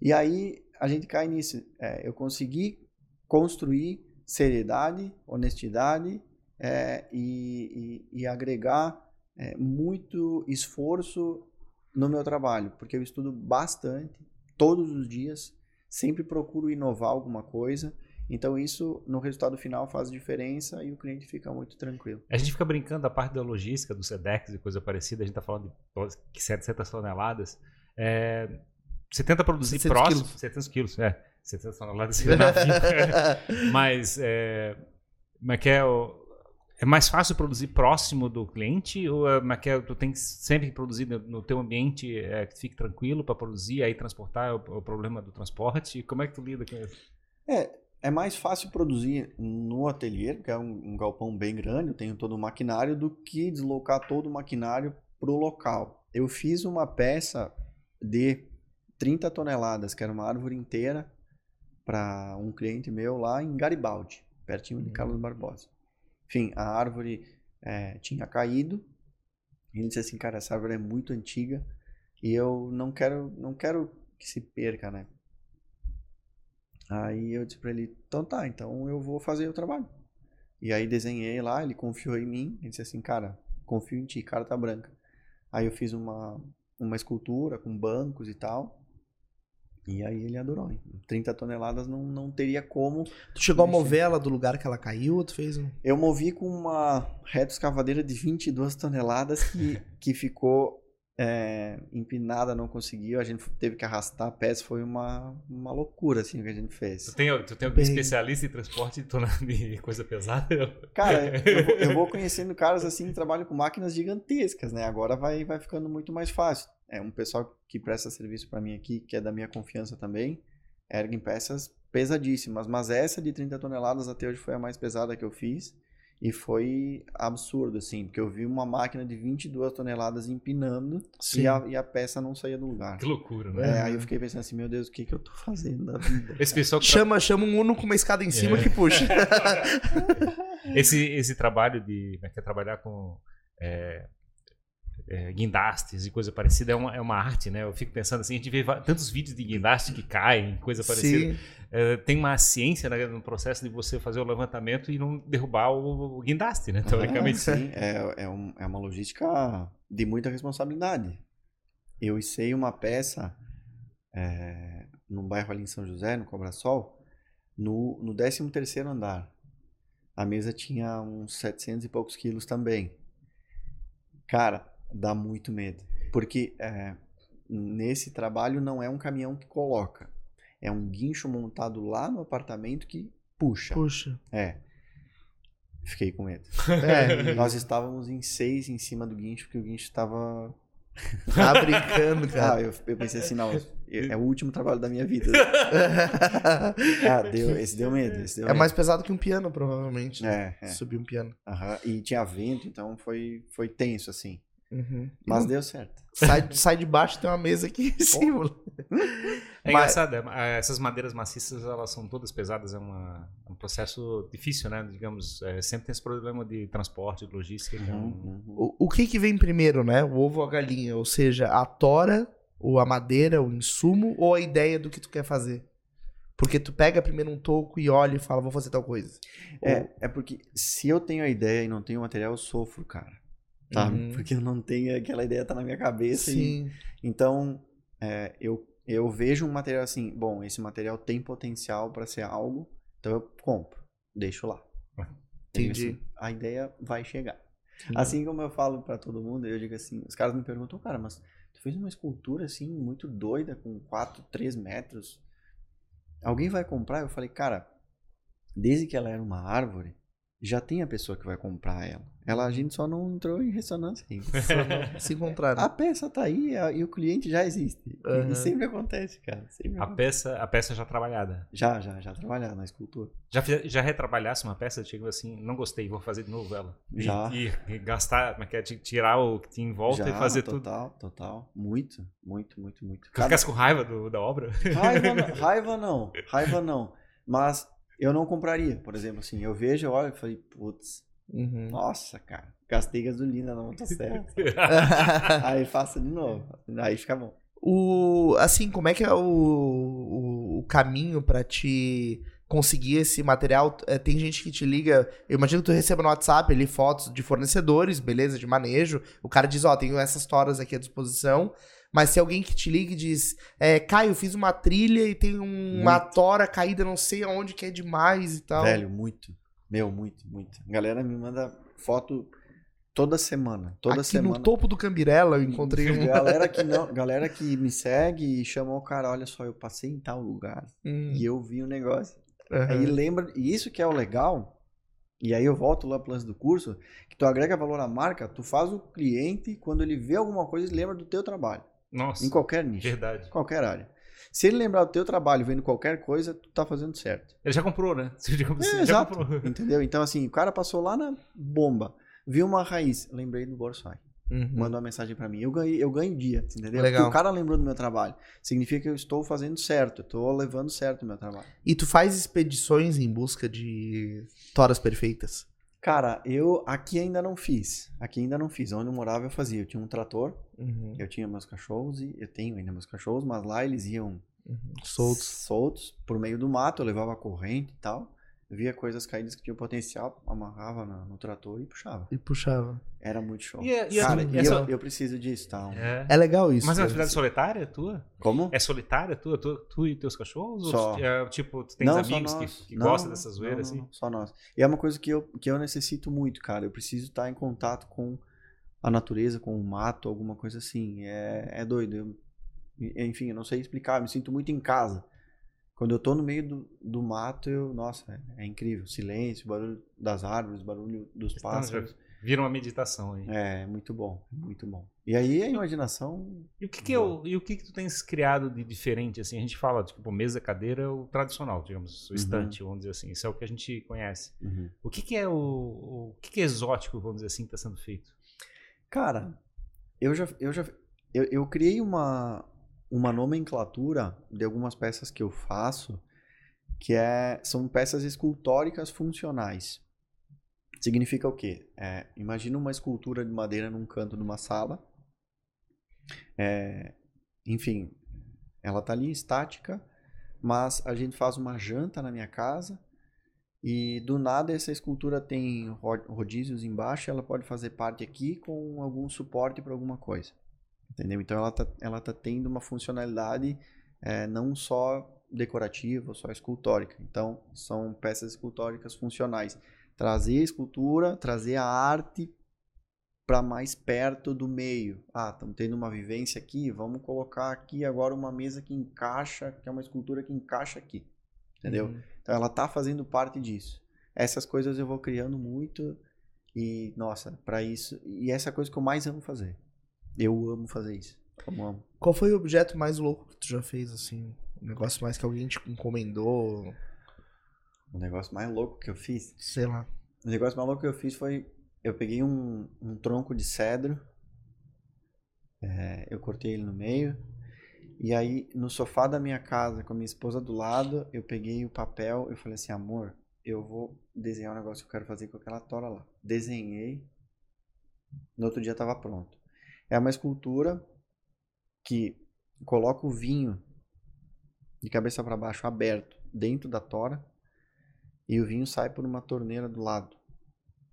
E aí a gente cai nisso. É, eu consegui construir seriedade, honestidade é, e, e, e, agregar é, muito esforço no meu trabalho, porque eu estudo bastante, todos os dias, sempre procuro inovar alguma coisa. Então isso no resultado final faz diferença e o cliente fica muito tranquilo. A gente fica brincando da parte da logística, do SEDEX e coisa parecida, a gente está falando de 700 toneladas. É, você tenta produzir 700 próximo. quilos. 700 quilos, é. 700 toneladas Mas, é, mas que é, o- é mais fácil produzir próximo do cliente? Ou é, mas que é, tu tem que sempre produzir no, no teu ambiente é, que fique tranquilo para produzir, aí transportar é o, o problema do transporte? Como é que tu lida com isso? É mais fácil produzir no ateliê, que é um, um galpão bem grande, eu tenho todo o maquinário, do que deslocar todo o maquinário para o local. Eu fiz uma peça de 30 toneladas, que era uma árvore inteira, para um cliente meu lá em Garibaldi, pertinho de Carlos Barbosa. Enfim, a árvore é, tinha caído, e ele disse assim, cara, essa árvore é muito antiga, e eu não quero, não quero que se perca, né? Aí eu disse pra ele, então tá, então eu vou fazer o trabalho. E aí desenhei lá, ele confiou em mim, ele disse assim, cara, confio em ti, carta branca. Aí eu fiz uma, uma escultura com bancos e tal. E aí ele adorou. hein? 30 toneladas não, não teria como. Tu chegou a Mexer. mover ela do lugar que ela caiu ou tu fez um... Eu movi com uma reta escavadeira de 22 toneladas que, que ficou é, empinada, não conseguiu. A gente teve que arrastar a peça. Foi uma, uma loucura assim o que a gente fez. Tu tem, tu tem algum Bem- especialista em transporte de, tona- de coisa pesada? Cara, eu vou, eu vou conhecendo caras assim que trabalham com máquinas gigantescas, né? Agora vai, vai ficando muito mais fácil. É um pessoal que presta serviço para mim aqui, que é da minha confiança também, erguem peças pesadíssimas. Mas essa de 30 toneladas até hoje foi a mais pesada que eu fiz. E foi absurdo, assim, porque eu vi uma máquina de 22 toneladas empinando e a, e a peça não saía do lugar. Que loucura, né? É, aí eu fiquei pensando assim, meu Deus, o que, que eu tô fazendo da vida? Esse pessoal que tra- Chama, chama um Uno com uma escada em cima É. que puxa. esse, esse trabalho de como é que é trabalhar com é, é, guindastes e coisa parecida é uma, é uma arte, né? Eu fico pensando assim, a gente vê tantos vídeos de guindaste que caem, coisa parecida. É, tem uma ciência né, no processo de você fazer o levantamento e não derrubar o, o guindaste, né? Teoricamente. Ah, sim, é, é, um- é uma logística de muita responsabilidade. Eu sei uma peça é, num bairro ali em São José, no Cobra Sol, no, no 13º andar. A mesa tinha uns 700 e poucos quilos também. Cara, dá muito medo. Porque é, nesse trabalho não é um caminhão que coloca. É um guincho montado lá no apartamento que puxa. Puxa. É. Fiquei com medo. É, Nós estávamos em seis em cima do guincho, porque o guincho estava Tá brincando, Ah, cara. eu, eu pensei assim, não, eu- é o último trabalho da minha vida. Ah, deu, esse deu medo, esse deu é medo. mais pesado que um piano, provavelmente. né? É, é. Subir um piano. Aham, E tinha vento, então foi, foi tenso, assim. Uhum. Mas Não, deu certo. sai, sai de baixo tem uma mesa aqui em cima. É Mas- engraçado, é, essas madeiras maciças, elas são todas pesadas, é, uma- é um processo difícil, né? Digamos, é, sempre tem esse problema de transporte, de logística. que é um- Uhum, uhum. O, o que que vem primeiro, né? O ovo ou a galinha? Ou seja, a tora, ou a madeira, o insumo, ou a ideia do que tu quer fazer? Porque tu pega primeiro um toco e olha e fala, vou fazer tal coisa. É, é porque se eu tenho a ideia e não tenho o material, eu sofro, cara. Tá? Uhum. Porque eu não tenho aquela ideia, tá na minha cabeça. e- Sim. então, é, eu, eu vejo um material assim, bom, esse material tem potencial para ser algo, então eu compro, deixo lá. Digo Entendi. assim, a ideia vai chegar. Sim. Assim como eu falo para todo mundo, eu digo assim, os caras me perguntam, cara, mas tu fez uma escultura assim, muito doida, com 4, 3 metros. Alguém vai comprar? Eu falei, cara, desde que ela era uma árvore, já tem a pessoa que vai comprar ela. Ela a gente só não entrou em ressonância ainda. Se encontraram. A peça tá aí a- e o cliente já existe. Aham. E sempre acontece, cara. Sempre A acontece. peça, a peça já trabalhada. Já, já, já trabalhar na escultura. Já, já retrabalhasse uma peça, chegou assim, não gostei, vou fazer de novo ela. E- Já. E, e gastar, como é que é, ti- tirar o que tinha em volta já, e fazer tudo. total, total. Muito, muito, muito, muito. Tu Cada- ficasse com raiva do- da obra? Raiva não, raiva não, raiva não. Mas eu não compraria, por exemplo, assim. Eu vejo, eu olho e falei, putz, Uhum. nossa, cara, gastei gasolina na motosserra. Aí faço de novo. Aí fica bom. o, assim, como é que é o, o, o caminho pra te conseguir esse material? É, Tem gente que te liga, eu imagino que tu receba no WhatsApp ali fotos de fornecedores, beleza, de manejo. O cara diz, ó, tenho essas toras aqui à disposição. Mas se alguém que te liga e diz, é, Caio, fiz uma trilha e tem um- uma tora caída não sei aonde que é demais e tal. Velho, muito. Meu, muito, muito. A galera me manda foto toda semana. Toda Aqui semana. no topo do Cambirela eu encontrei um. Galera que não, galera que me segue e chamou o cara, olha só, eu passei em tal lugar Hum, e eu vi o negócio. aham. Aí lembra, e isso que é o legal, e aí eu volto lá pro lance do curso, que tu agrega valor à marca, tu faz o cliente, quando ele vê alguma coisa, ele lembra do teu trabalho, Nossa, em qualquer nicho, verdade. qualquer área. Se ele lembrar do teu trabalho vendo qualquer coisa, tu tá fazendo certo. Ele já comprou, né? Você já, É, você já exato. comprou. Entendeu? Então assim, o cara passou lá na bomba, viu uma raiz, lembrei do Borsoi. Uhum. Mandou uma mensagem pra mim. Eu ganhei, eu ganho dia, entendeu? Legal. Porque o cara lembrou do meu trabalho. Significa que eu estou fazendo certo, eu estou levando certo o meu trabalho. E tu faz expedições em busca de toras perfeitas? Cara, eu aqui ainda não fiz. Aqui ainda não fiz. Onde eu morava eu fazia. Eu tinha um trator, Uhum. eu tinha meus cachorros e eu tenho ainda meus cachorros, mas lá eles iam Uhum. Soltos. soltos por meio do mato, eu levava corrente e tal. Via coisas caídas que tinham potencial, amarrava na- no trator e puxava. E puxava. Era muito show. E, a- e a- Cara, e e essa- eu, eu preciso disso, tá? Um- É. É legal isso. Mas é uma atividade solitária tua? Como? É solitária tua? Tu, tu e teus cachorros? Ou Só. tu- é, tipo, tu tens Não, amigos que, que Não, gostam não, dessa não, zoeira, não, assim? não, só nós. E é uma coisa que eu, que eu necessito muito, cara. Eu preciso estar em contato com a natureza, com o mato, alguma coisa assim. É, é doido. Eu- enfim, eu não sei explicar. Eu me sinto muito em casa. Quando eu tô no meio do, do mato, eu. Nossa, é, é incrível. Silêncio, barulho das árvores, barulho dos Então, pássaros. Vira uma meditação aí. É, muito bom, muito bom. E aí a imaginação. E o que que, é o- e o que que tu tens criado de diferente, assim? A gente fala, tipo, mesa, cadeira, o tradicional, digamos, o Uhum. estante, vamos dizer assim. Isso é o que a gente conhece. Uhum. O que que é o, o que que é exótico, vamos dizer assim, que está sendo feito? Cara, eu já, eu já, eu, eu criei uma, uma nomenclatura de algumas peças que eu faço, que é, são peças escultóricas funcionais. Significa o quê? É, imagina uma escultura de madeira num canto de uma sala. É, enfim, ela tá ali estática, mas a gente faz uma janta na minha casa e do nada essa escultura tem ro- rodízios embaixo, ela pode fazer parte aqui com algum suporte para alguma coisa. Entendeu? Então ela tá, ela tá tendo uma funcionalidade é, não só decorativa, só escultórica. Então são peças escultóricas funcionais. Trazer a escultura, trazer a arte para mais perto do meio. Ah, estamos tendo uma vivência aqui, vamos colocar aqui agora uma mesa que encaixa, que é uma escultura que encaixa aqui. Entendeu? Uhum. Então ela tá fazendo parte disso. Essas coisas eu vou criando muito e nossa, para isso, e essa é a coisa que eu mais amo fazer. Eu amo fazer isso. Amo, amo. Qual foi o objeto mais louco que tu já fez, assim? Um negócio mais que alguém te encomendou, O negócio mais louco que eu fiz. sei lá. O negócio mais louco que eu fiz foi. Eu peguei um, um tronco de cedro. é, eu cortei ele no meio. E aí, no sofá da minha casa, com a minha esposa do lado, eu peguei o papel. Eu falei assim: amor, eu vou desenhar um negócio que eu quero fazer com aquela tora lá. Desenhei. No outro dia estava pronto. É uma escultura que coloca o vinho de cabeça para baixo aberto dentro da tora e o vinho sai por uma torneira do lado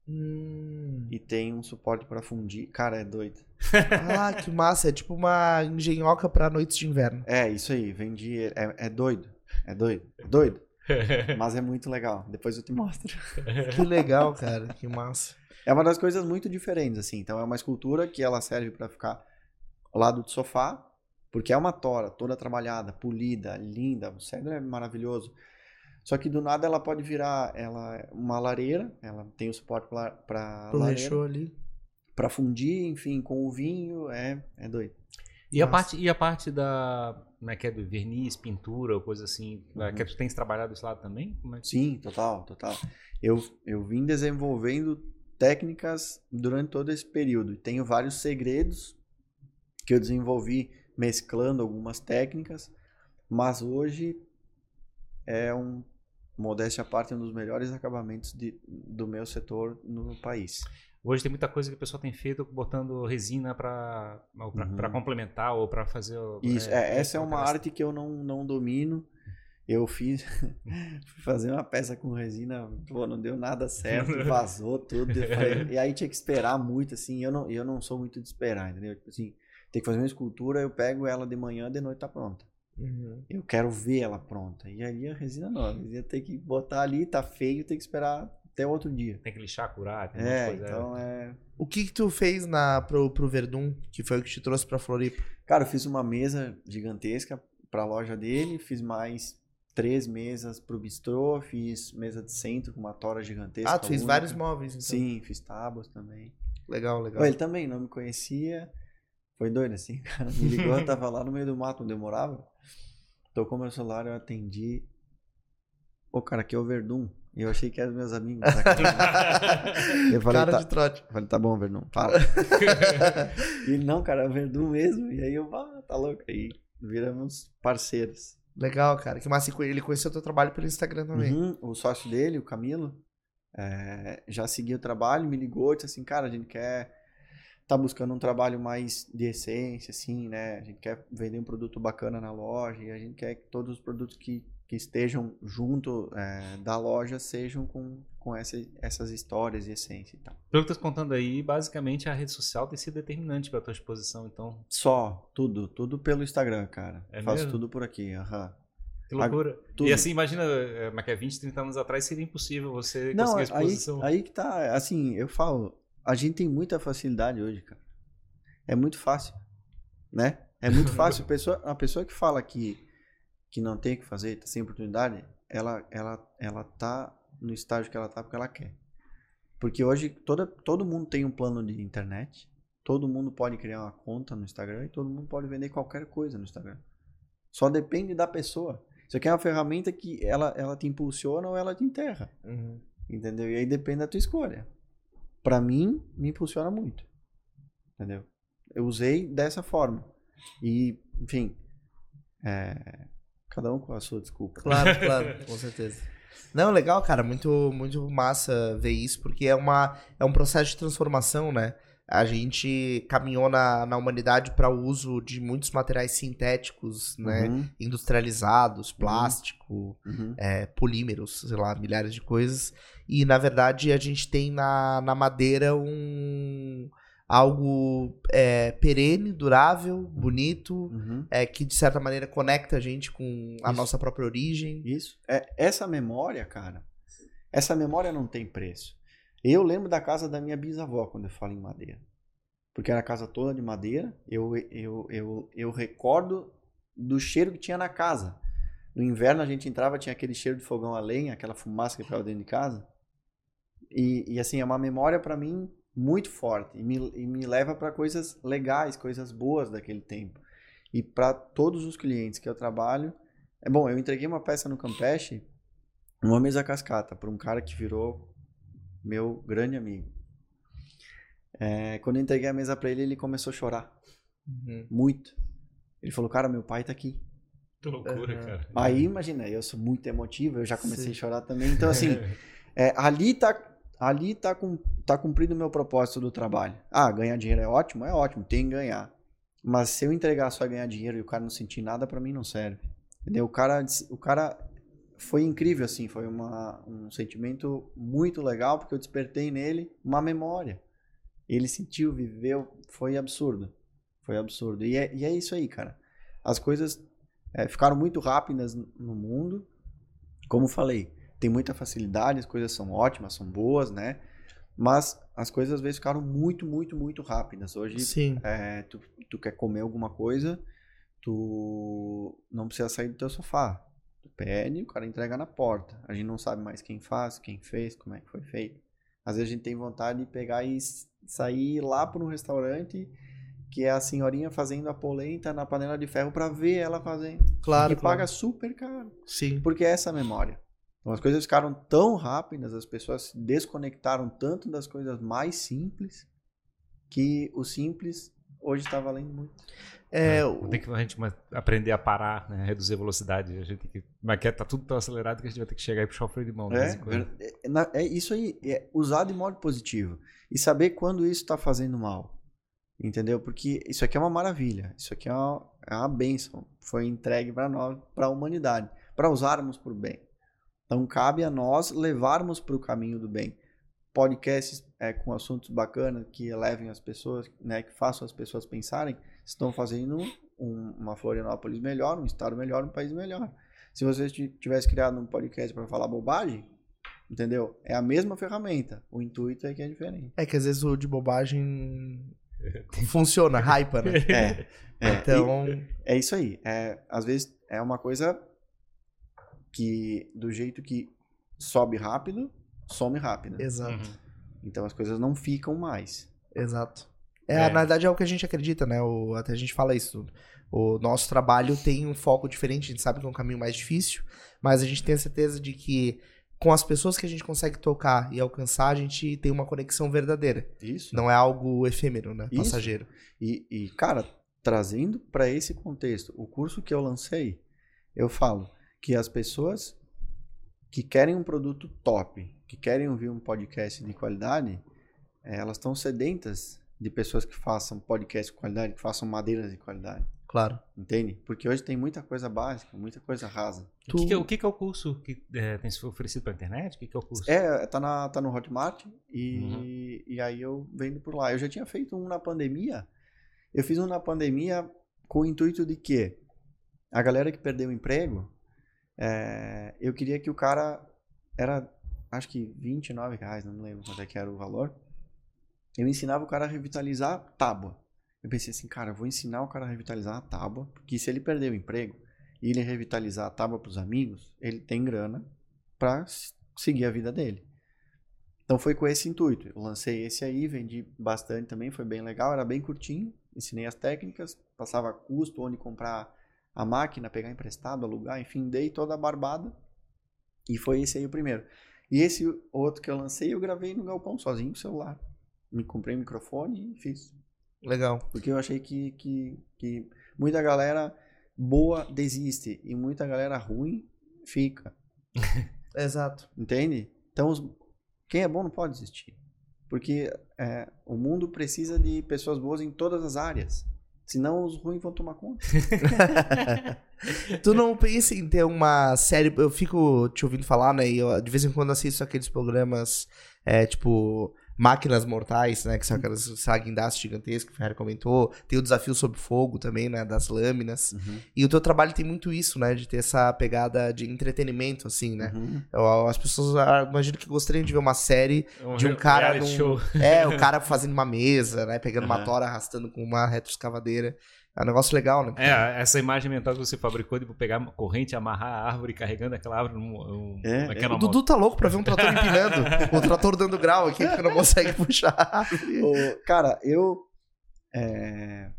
Hum. e tem um suporte para fundir. Cara, é doido. Ah, que massa. É tipo uma engenhoca pra noites de inverno. É, isso aí, vendi. É, é doido. É doido. É doido. Mas é muito legal. Depois eu te mostro. Que legal, cara. Que massa. É uma das coisas muito diferentes, assim. Então é uma escultura que ela serve para ficar ao lado do sofá, porque é uma tora toda trabalhada, polida, linda. O cedro é maravilhoso. Só que do nada ela pode virar ela é uma lareira, ela tem o suporte para lareira, ali. para fundir, enfim, com o vinho, é, é doido. E a, parte, e a parte da. Como é que é? Do verniz, pintura coisa assim. Uhum. Que tu tens trabalhado desse lado também? Como é que- Sim, total, total. Eu, eu vim desenvolvendo técnicas durante todo esse período. Tenho vários segredos que eu desenvolvi mesclando algumas técnicas, mas hoje é um, modéstia à parte, um dos melhores acabamentos de, do meu setor no país. Hoje tem muita coisa que o pessoal tem feito botando resina para Uhum. complementar ou para fazer. Isso, é, essa é uma arte que eu não, não domino. Eu fiz, fui fazer uma peça com resina, pô, não deu nada certo, vazou tudo. falei- e aí tinha que esperar muito, assim. Eu não, eu não sou muito de esperar, entendeu? Tipo assim, tem que fazer uma escultura, eu pego ela de manhã, de noite tá pronta. Uhum. Eu quero ver ela pronta. E aí a resina não, a resina tem que botar ali, tá feio, tem que esperar até o outro dia. Tem que lixar, curar, tem É, coisa. então é. O que que tu fez na, pro, pro Verdun, que foi o que te trouxe pra Floripa? Cara, eu fiz uma mesa gigantesca para a loja dele, fiz mais três mesas pro bistrô, fiz mesa de centro com uma tora gigantesca. Ah, tu fez única. vários móveis, então. Sim, fiz tábuas também. Legal, legal. Ele também não me conhecia, foi doido assim, cara. Me ligou, eu tava lá no meio do mato onde eu morava. Tocou meu celular, eu atendi. Pô, cara, aqui é o Verdun. E eu achei que eram meus amigos. cara? Eu falei, Cara tá, de trote. eu falei, tá bom, Verdun, fala. E ele, não, cara, é o Verdun mesmo. E aí eu, ah, tá louco. Aí viramos parceiros. Legal, cara. Que massa. Ele conheceu teu trabalho pelo Instagram também. Uhum, O sócio dele, o Camilo, é, já seguiu o trabalho, me ligou, disse assim, cara, a gente quer tá buscando um trabalho mais de essência, assim, né? A gente quer vender um produto bacana na loja e a gente quer que todos os produtos que, que estejam junto é, da loja sejam com, com essa, essas histórias de essência e tal. Pelo que tu tá contando aí, basicamente a rede social tem sido determinante pra tua exposição, então. Só, tudo, tudo pelo Instagram, cara. É Faço mesmo? tudo por aqui, aham. Que loucura. tudo. E assim, imagina, é, mas que é 20, 30 anos atrás seria impossível você Não, conseguir aí, exposição. aí que tá, assim, eu falo, a gente tem muita facilidade hoje, cara. É muito fácil, né? É muito fácil. A pessoa, a pessoa que fala que, que não tem o que fazer, tá sem oportunidade, ela, ela, ela tá no estágio que ela tá porque ela quer. Porque hoje toda, todo mundo tem um plano de internet, todo mundo pode criar uma conta no Instagram e todo mundo pode vender qualquer coisa no Instagram. Só depende da pessoa. Isso aqui é uma ferramenta que ela, ela te impulsiona ou ela te enterra. Uhum. Entendeu? E aí depende da tua escolha. Pra mim, me impulsiona muito. Entendeu? Eu usei dessa forma. E, enfim. é, Cada um com a sua desculpa. Claro, claro, com certeza. Não, legal, cara, muito, muito massa ver isso, porque é, uma, é um processo de transformação, né? A gente caminhou na, na humanidade para o uso de muitos materiais sintéticos, né? Uhum, Industrializados, plástico, uhum. é, polímeros, sei lá, milhares de coisas. E na verdade a gente tem na, na madeira um algo é, perene, durável, bonito, Uhum. é, que de certa maneira conecta a gente com a Isso. nossa própria origem. Isso. É, essa memória, cara, essa memória não tem preço. Eu lembro da casa da minha bisavó quando eu falo em madeira. Porque era a casa toda de madeira. Eu, eu, eu, eu recordo do cheiro que tinha na casa. No inverno a gente entrava, tinha aquele cheiro de fogão a lenha, aquela fumaça que ficava dentro de casa. E, e assim, é uma memória pra mim muito forte e me, e me leva para coisas legais, coisas boas daquele tempo. E para todos os clientes que eu trabalho, é bom, eu entreguei uma peça no Campeche, uma mesa cascata, para um cara que virou meu grande amigo. É, quando eu entreguei a mesa para ele, ele começou a chorar. Uhum. Muito. Ele falou, cara, meu pai tá aqui. Que loucura, Uhum. cara. Aí, imagina, eu sou muito emotivo, eu já comecei Sim. a chorar também. Então, assim, é, ali tá, ali tá, com, tá cumprindo o meu propósito do trabalho. Ah, ganhar dinheiro é ótimo? É ótimo, tem que ganhar. Mas se eu entregar só ganhar dinheiro e o cara não sentir nada, pra mim não serve. Entendeu? O cara, o cara foi incrível, assim, foi uma, um sentimento muito legal, porque eu despertei nele uma memória. Ele sentiu, viveu, foi absurdo. Foi absurdo. E é, e é isso aí, cara. As coisas é, ficaram muito rápidas no mundo. Como falei, tem muita facilidade, as coisas são ótimas, são boas, né? Mas as coisas às vezes ficaram muito, muito, muito rápidas. Hoje, Sim. é, tu, tu quer comer alguma coisa, tu não precisa sair do teu sofá. Tu pede, o cara entrega na porta. A gente não sabe mais quem faz, quem fez, como é que foi feito. Às vezes a gente tem vontade de pegar e sair lá para um restaurante que é a senhorinha fazendo a polenta na panela de ferro para ver ela fazendo. Claro, e claro. paga super caro. Sim. Porque é essa memória. Então as coisas ficaram tão rápidas, as pessoas se desconectaram tanto das coisas mais simples, que o simples hoje está valendo muito. É, É, o- Tem que a gente aprender a parar, né? Reduzir a velocidade. A gente tem que. Mas que tá tudo tão acelerado que a gente vai ter que chegar e puxar o freio de mão. de vez É, em quando. ver- é, na- é isso aí, é usar de modo positivo. E saber quando isso está fazendo mal. Entendeu? Porque isso aqui é uma maravilha. Isso aqui é uma, é uma bênção. Foi entregue para nós, para a humanidade, para usarmos o bem. Então cabe a nós levarmos para o caminho do bem. Podcasts é, com assuntos bacanas que elevem as pessoas, né, que façam as pessoas pensarem, estão fazendo um- uma Florianópolis melhor, um estado melhor, um país melhor. Se você ti- tivesse criado um podcast para falar bobagem, entendeu? É a mesma ferramenta. O intuito é que é diferente. é que às vezes o de bobagem funciona, hypa, né? É, é. Então, É isso aí. É, às vezes é uma coisa que, do jeito que sobe rápido, some rápido. exato, Uhum. Então as coisas não ficam mais. exato. É, É. na verdade é o que a gente acredita, né? O, até a gente fala isso. O nosso trabalho tem um foco diferente, a gente sabe que é um caminho mais difícil, mas a gente tem a certeza de que com as pessoas que a gente consegue tocar e alcançar, a gente tem uma conexão verdadeira. Isso. Não é algo efêmero, né? Isso. Passageiro. E, e, cara, trazendo para esse contexto, o curso que eu lancei, eu falo que as pessoas que querem um produto top, que querem ouvir um podcast de qualidade, eh, elas estão sedentas de pessoas que façam podcast de qualidade, que façam madeiras de qualidade. Claro. Entende? Porque hoje tem muita coisa básica, muita coisa rasa. O que, que é, o que que é o curso que é, tem sido oferecido pela internet? O que, que é o curso? É, tá, na, tá no Hotmart e, Uhum. e aí eu vendo por lá. Eu já tinha feito um na pandemia. Eu fiz um na pandemia com o intuito de que a galera que perdeu o emprego, é, eu queria que o cara era, acho que 29 reais, não lembro quanto é que era o valor. Eu ensinava o cara a revitalizar tábua. Eu pensei assim, cara, eu vou ensinar o cara a revitalizar a tábua, porque se ele perder o emprego e ele revitalizar a tábua para os amigos, ele tem grana para seguir a vida dele. Então foi com esse intuito. Eu lancei esse aí, vendi bastante também, foi bem legal, era bem curtinho, ensinei as técnicas, passava custo, onde comprar a máquina, pegar emprestado, alugar, enfim, dei toda a barbada. E foi esse aí o primeiro. E esse outro que eu lancei, eu gravei no galpão sozinho, no celular. Me comprei um microfone e fiz. Legal. Porque eu achei que, que, que muita galera boa desiste e muita galera ruim fica. Exato. Entende? Então, os- quem é bom não pode desistir. Porque é, o mundo precisa de pessoas boas em todas as áreas. Senão os ruins vão tomar conta. Tu não pensa em ter uma série. Eu fico te ouvindo falar, né? E eu de vez em quando assisto aqueles programas, é, tipo. Máquinas Mortais, né? Que são aquelas essa guindaste gigantesca que o Ferreira comentou. Tem o Desafio Sob Fogo também, né? Das lâminas. E o teu trabalho tem muito isso, né? De ter essa pegada de entretenimento, assim, né? Uhum. Eu- As pessoas ah, imagino que gostariam de ver uma série de um cara num- show. É, o cara fazendo uma mesa, né? Pegando uma Aham. tora, arrastando com uma retroescavadeira. É um negócio legal, né? É, essa imagem mental que você fabricou de pegar uma corrente, amarrar a árvore, carregando aquela árvore num. É, naquela O Dudu tá louco pra ver um trator empinando. o trator dando grau aqui, que não consegue puxar. Ô, cara, eu. é,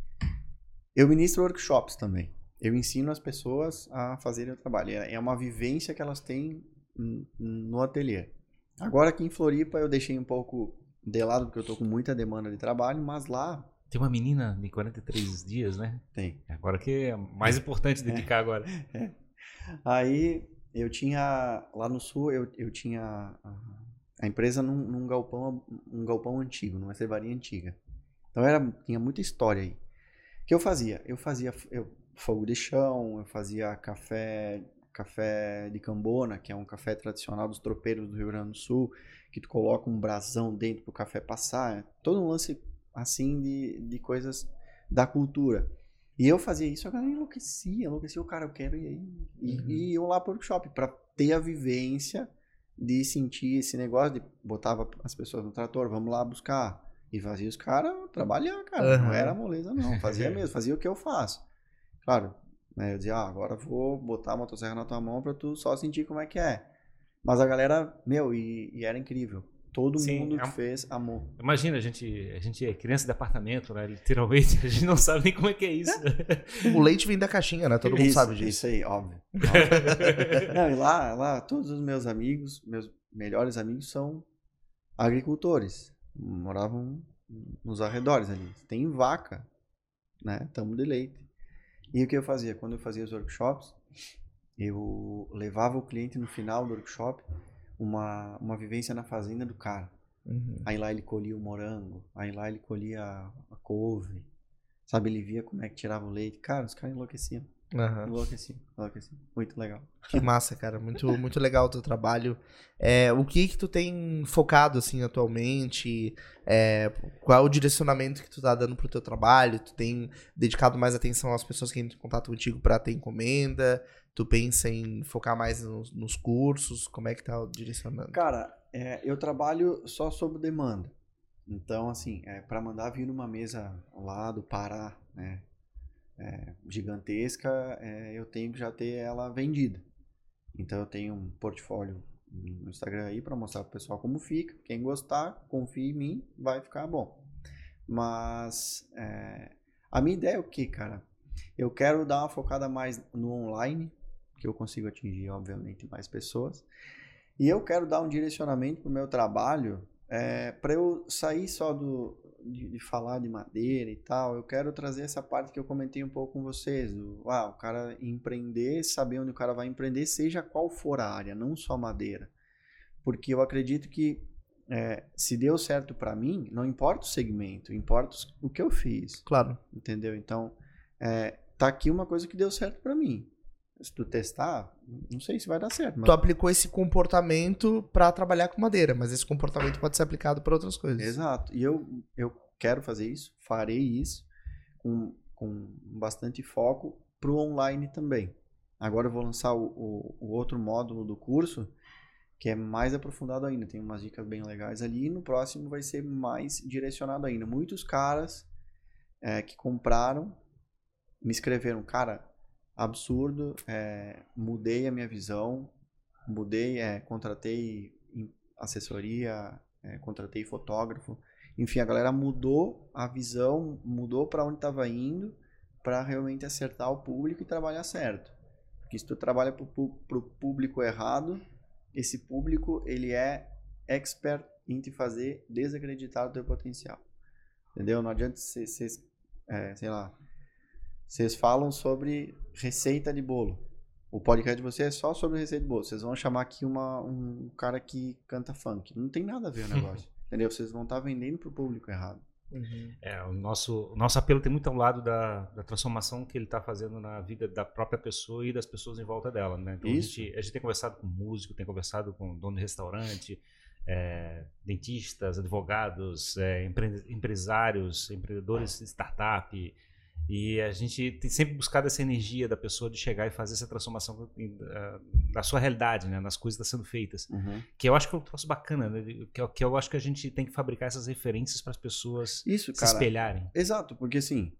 eu ministro workshops também. Eu ensino as pessoas a fazerem o trabalho. É é uma vivência que elas têm no ateliê. Agora aqui em Floripa eu deixei um pouco de lado, porque eu tô com muita demanda de trabalho, mas lá Tem uma menina de 43 dias, né? tem. Agora que é mais importante dedicar agora. Aí eu tinha. Lá no sul eu, eu tinha a, a empresa num, num galpão, um galpão antigo, numa cervaria antiga. Então era, tinha muita história aí. O que eu fazia? Eu fazia eu, fogo de chão, eu fazia café, café de cambona, que é um café tradicional dos tropeiros do Rio Grande do Sul, que tu coloca um brasão dentro pro café passar. É todo um lance assim de, de coisas da cultura. E eu fazia isso, a galera enlouquecia, enlouquecia o cara, eu quero ir aí. E, Uhum. e iam lá pro workshop pra ter a vivência de sentir esse negócio, de botava as pessoas no trator, vamos lá buscar. E fazia os caras trabalhar, cara. Não Aham. era moleza, não. Fazia mesmo, fazia o que eu faço. Claro, né? Eu dizia, ah, agora eu vou botar a motosserra na tua mão pra tu só sentir como é que é. Mas a galera, meu, e, e era incrível. Todo Sim, mundo é um- fez amor. Imagina, a gente, a gente é criança de apartamento, né? Literalmente, a gente não sabe nem como é que é isso. O leite vem da caixinha, né? Todo mundo isso, sabe disso. Isso aí, óbvio. óbvio. Não, e lá, lá, todos os meus amigos, meus melhores amigos são agricultores. Moravam nos arredores ali. Tem vaca, né? Tamo de leite. E o que eu fazia? Quando eu fazia os workshops, eu levava o cliente no final do workshop uma, uma vivência na fazenda do cara. Uhum. Aí lá ele colhia o morango, aí lá ele colhia a couve. Sabe, ele via como é que tirava o leite. Cara, os caras enlouqueciam. Aham. Enlouqueciam, enlouqueciam. Muito legal. Que massa, cara. Muito, muito legal o teu trabalho. É, o que que tu tem focado, assim, atualmente? É, qual é o direcionamento que tu tá dando pro teu trabalho? Tu tem dedicado mais atenção às pessoas que entram em contato contigo pra ter encomenda? Tu pensa em focar mais nos, nos cursos? Como é que tá direcionando? Cara, é, eu trabalho só sob demanda. Então, assim, é, para mandar vir numa mesa lá do Pará, né, é, gigantesca, é, eu tenho que já ter ela vendida. Então, eu tenho um portfólio no Instagram aí para mostrar pro pessoal como fica. Quem gostar, confia em mim, vai ficar bom. Mas é, a minha ideia é o que, cara? Eu quero dar uma focada mais no online, que eu consigo atingir, obviamente, mais pessoas. E eu quero dar um direcionamento pro meu trabalho é, para eu sair só do, de, de falar de madeira e tal. Eu quero trazer essa parte que eu comentei um pouco com vocês. Do, ah, o cara empreender, saber onde o cara vai empreender, seja qual for a área, não só madeira. Porque eu acredito que é, se deu certo para mim, não importa o segmento, importa o que eu fiz. Claro. Entendeu? Então, é, tá aqui uma coisa que deu certo pra mim. Se tu testar, não sei se vai dar certo. Mas... Tu aplicou esse comportamento pra trabalhar com madeira, mas esse comportamento pode ser aplicado pra outras coisas. Exato. E eu, eu quero fazer isso, farei isso com, com bastante foco pro online também. Agora eu vou lançar o, o, o outro módulo do curso, que é mais aprofundado ainda. Tem umas dicas bem legais ali. E no próximo vai ser mais direcionado ainda. Muitos caras é, que compraram me escreveram, cara, absurdo, é, mudei a minha visão, mudei, é, contratei assessoria, é, contratei fotógrafo, enfim, a galera mudou a visão, mudou para onde estava indo, para realmente acertar o público e trabalhar certo. Porque se tu trabalha para o público errado, esse público ele é expert em te fazer desacreditar do teu potencial. Entendeu? Não adianta vocês, é, sei lá, vocês falam sobre receita de bolo. O podcast de vocês é só sobre receita de bolo. Vocês vão chamar aqui uma, um cara que canta funk. Não tem nada a ver o negócio. entendeu? Vocês vão estar vendendo pro público errado. Uhum. É, o nosso, o nosso apelo tem muito ao lado da, da transformação que ele está fazendo na vida da própria pessoa e das pessoas em volta dela, né? Então, a Isso. gente, a gente tem conversado com músico, tem conversado com dono de restaurante, é, dentistas, advogados, é, empre- empresários, empreendedores de startup, e a gente tem sempre buscado essa energia da pessoa de chegar e fazer essa transformação da sua realidade, né? Nas coisas que estão sendo feitas. Que eu acho que é um troço bacana, né? Que, eu- que eu acho que a gente tem que fabricar essas referências para as pessoas Isso, se cara. espelharem. Exato, porque assim,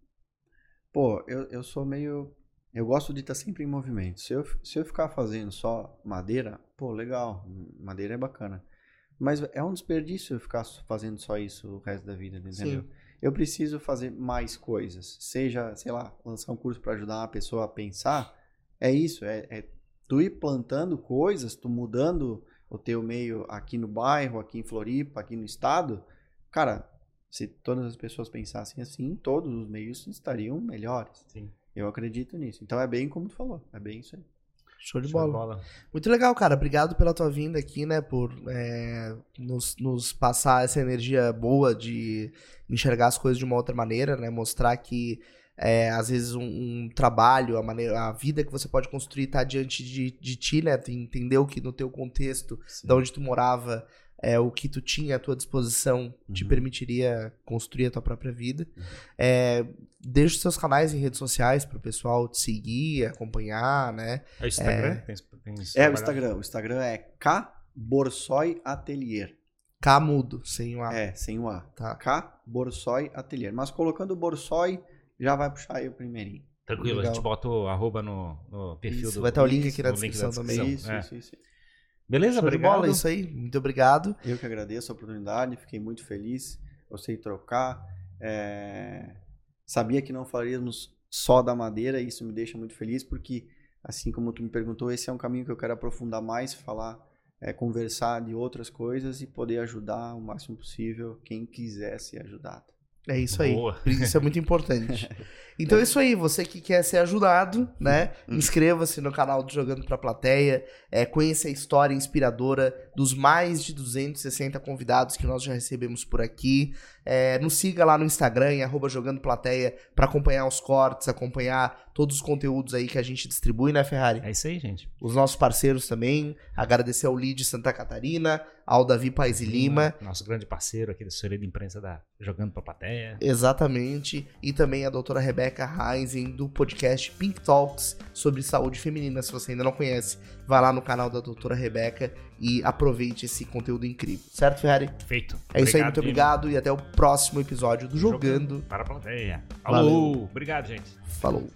Pô, eu, eu sou meio. Eu gosto de estar sempre em movimento. Se eu, se eu ficar fazendo só madeira, pô, legal. Madeira é bacana. Mas é um desperdício eu ficar fazendo só isso o resto da vida, entendeu? Sim. Eu preciso fazer mais coisas. Seja, sei lá, lançar um curso para ajudar uma pessoa a pensar. É isso, é, é tu ir plantando coisas, tu mudando o teu meio aqui no bairro, aqui em Floripa, aqui no estado. Cara, se todas as pessoas pensassem assim, todos os meios estariam melhores. Sim. Eu acredito nisso. Então é bem como tu falou, é bem isso aí. Show de Show bola. de bola. Muito legal, cara. Obrigado pela tua vinda aqui, né? Por é, nos, nos passar essa energia boa de enxergar as coisas de uma outra maneira, né? Mostrar que é, às vezes um, um trabalho, a, maneira, a vida que você pode construir tá diante de, de ti, né? Tu entendeu que no teu contexto, Sim. de onde tu morava, é, o que tu tinha à tua disposição te Uhum. permitiria construir a tua própria vida. Uhum. É, deixa os seus canais em redes sociais pro pessoal te seguir, acompanhar, né? É o Instagram? Tem, tem É o? Instagram. O Instagram é K Borsoi Atelier. K mudo, sem o A. É, sem o A. Tá. K Borsoi Atelier. Mas colocando Borsoi, já vai puxar aí o primeirinho. Tranquilo, a Legal. gente bota o arroba no, no perfil Isso, do. vai estar o link aqui na o link descrição também. descrição. Isso, é. isso, isso. Beleza, Show de obrigado. bola, isso aí. Muito obrigado. Eu que agradeço a oportunidade, fiquei muito feliz. Gostei de trocar. É, Sabia que não falaríamos só da madeira, e isso me deixa muito feliz, porque, assim como tu me perguntou, esse é um caminho que eu quero aprofundar mais, falar, é, conversar de outras coisas e poder ajudar o máximo possível quem quiser ser ajudado. É isso aí. Boa. Isso é muito importante. Então é isso aí. Você que quer ser ajudado, né? Inscreva-se no canal do Jogando Pra Plateia. É, conheça a história inspiradora dos mais de 260 convidados que nós já recebemos por aqui. É, nos siga lá no Instagram, em arroba Jogando Plateia, pra acompanhar os cortes, acompanhar todos os conteúdos aí que a gente distribui, né, Ferrari? É isso aí, gente. Os nossos parceiros também. Agradecer ao Lid Santa Catarina, ao Davi Paes e Lima. Nosso grande parceiro aqui da assessoria de imprensa da Jogando pra Plateia. Exatamente. E também a doutora Rebeca Reisen, do podcast Pink Talks, sobre saúde feminina. Se você ainda não conhece, vá lá no canal da doutora Rebeca e aproveite esse conteúdo incrível. Certo, Ferrari? Feito. É isso aí, Obrigado, muito obrigado e até o próximo episódio do Jogando. Para a plateia. Valeu. Alô. Obrigado, gente. Falou.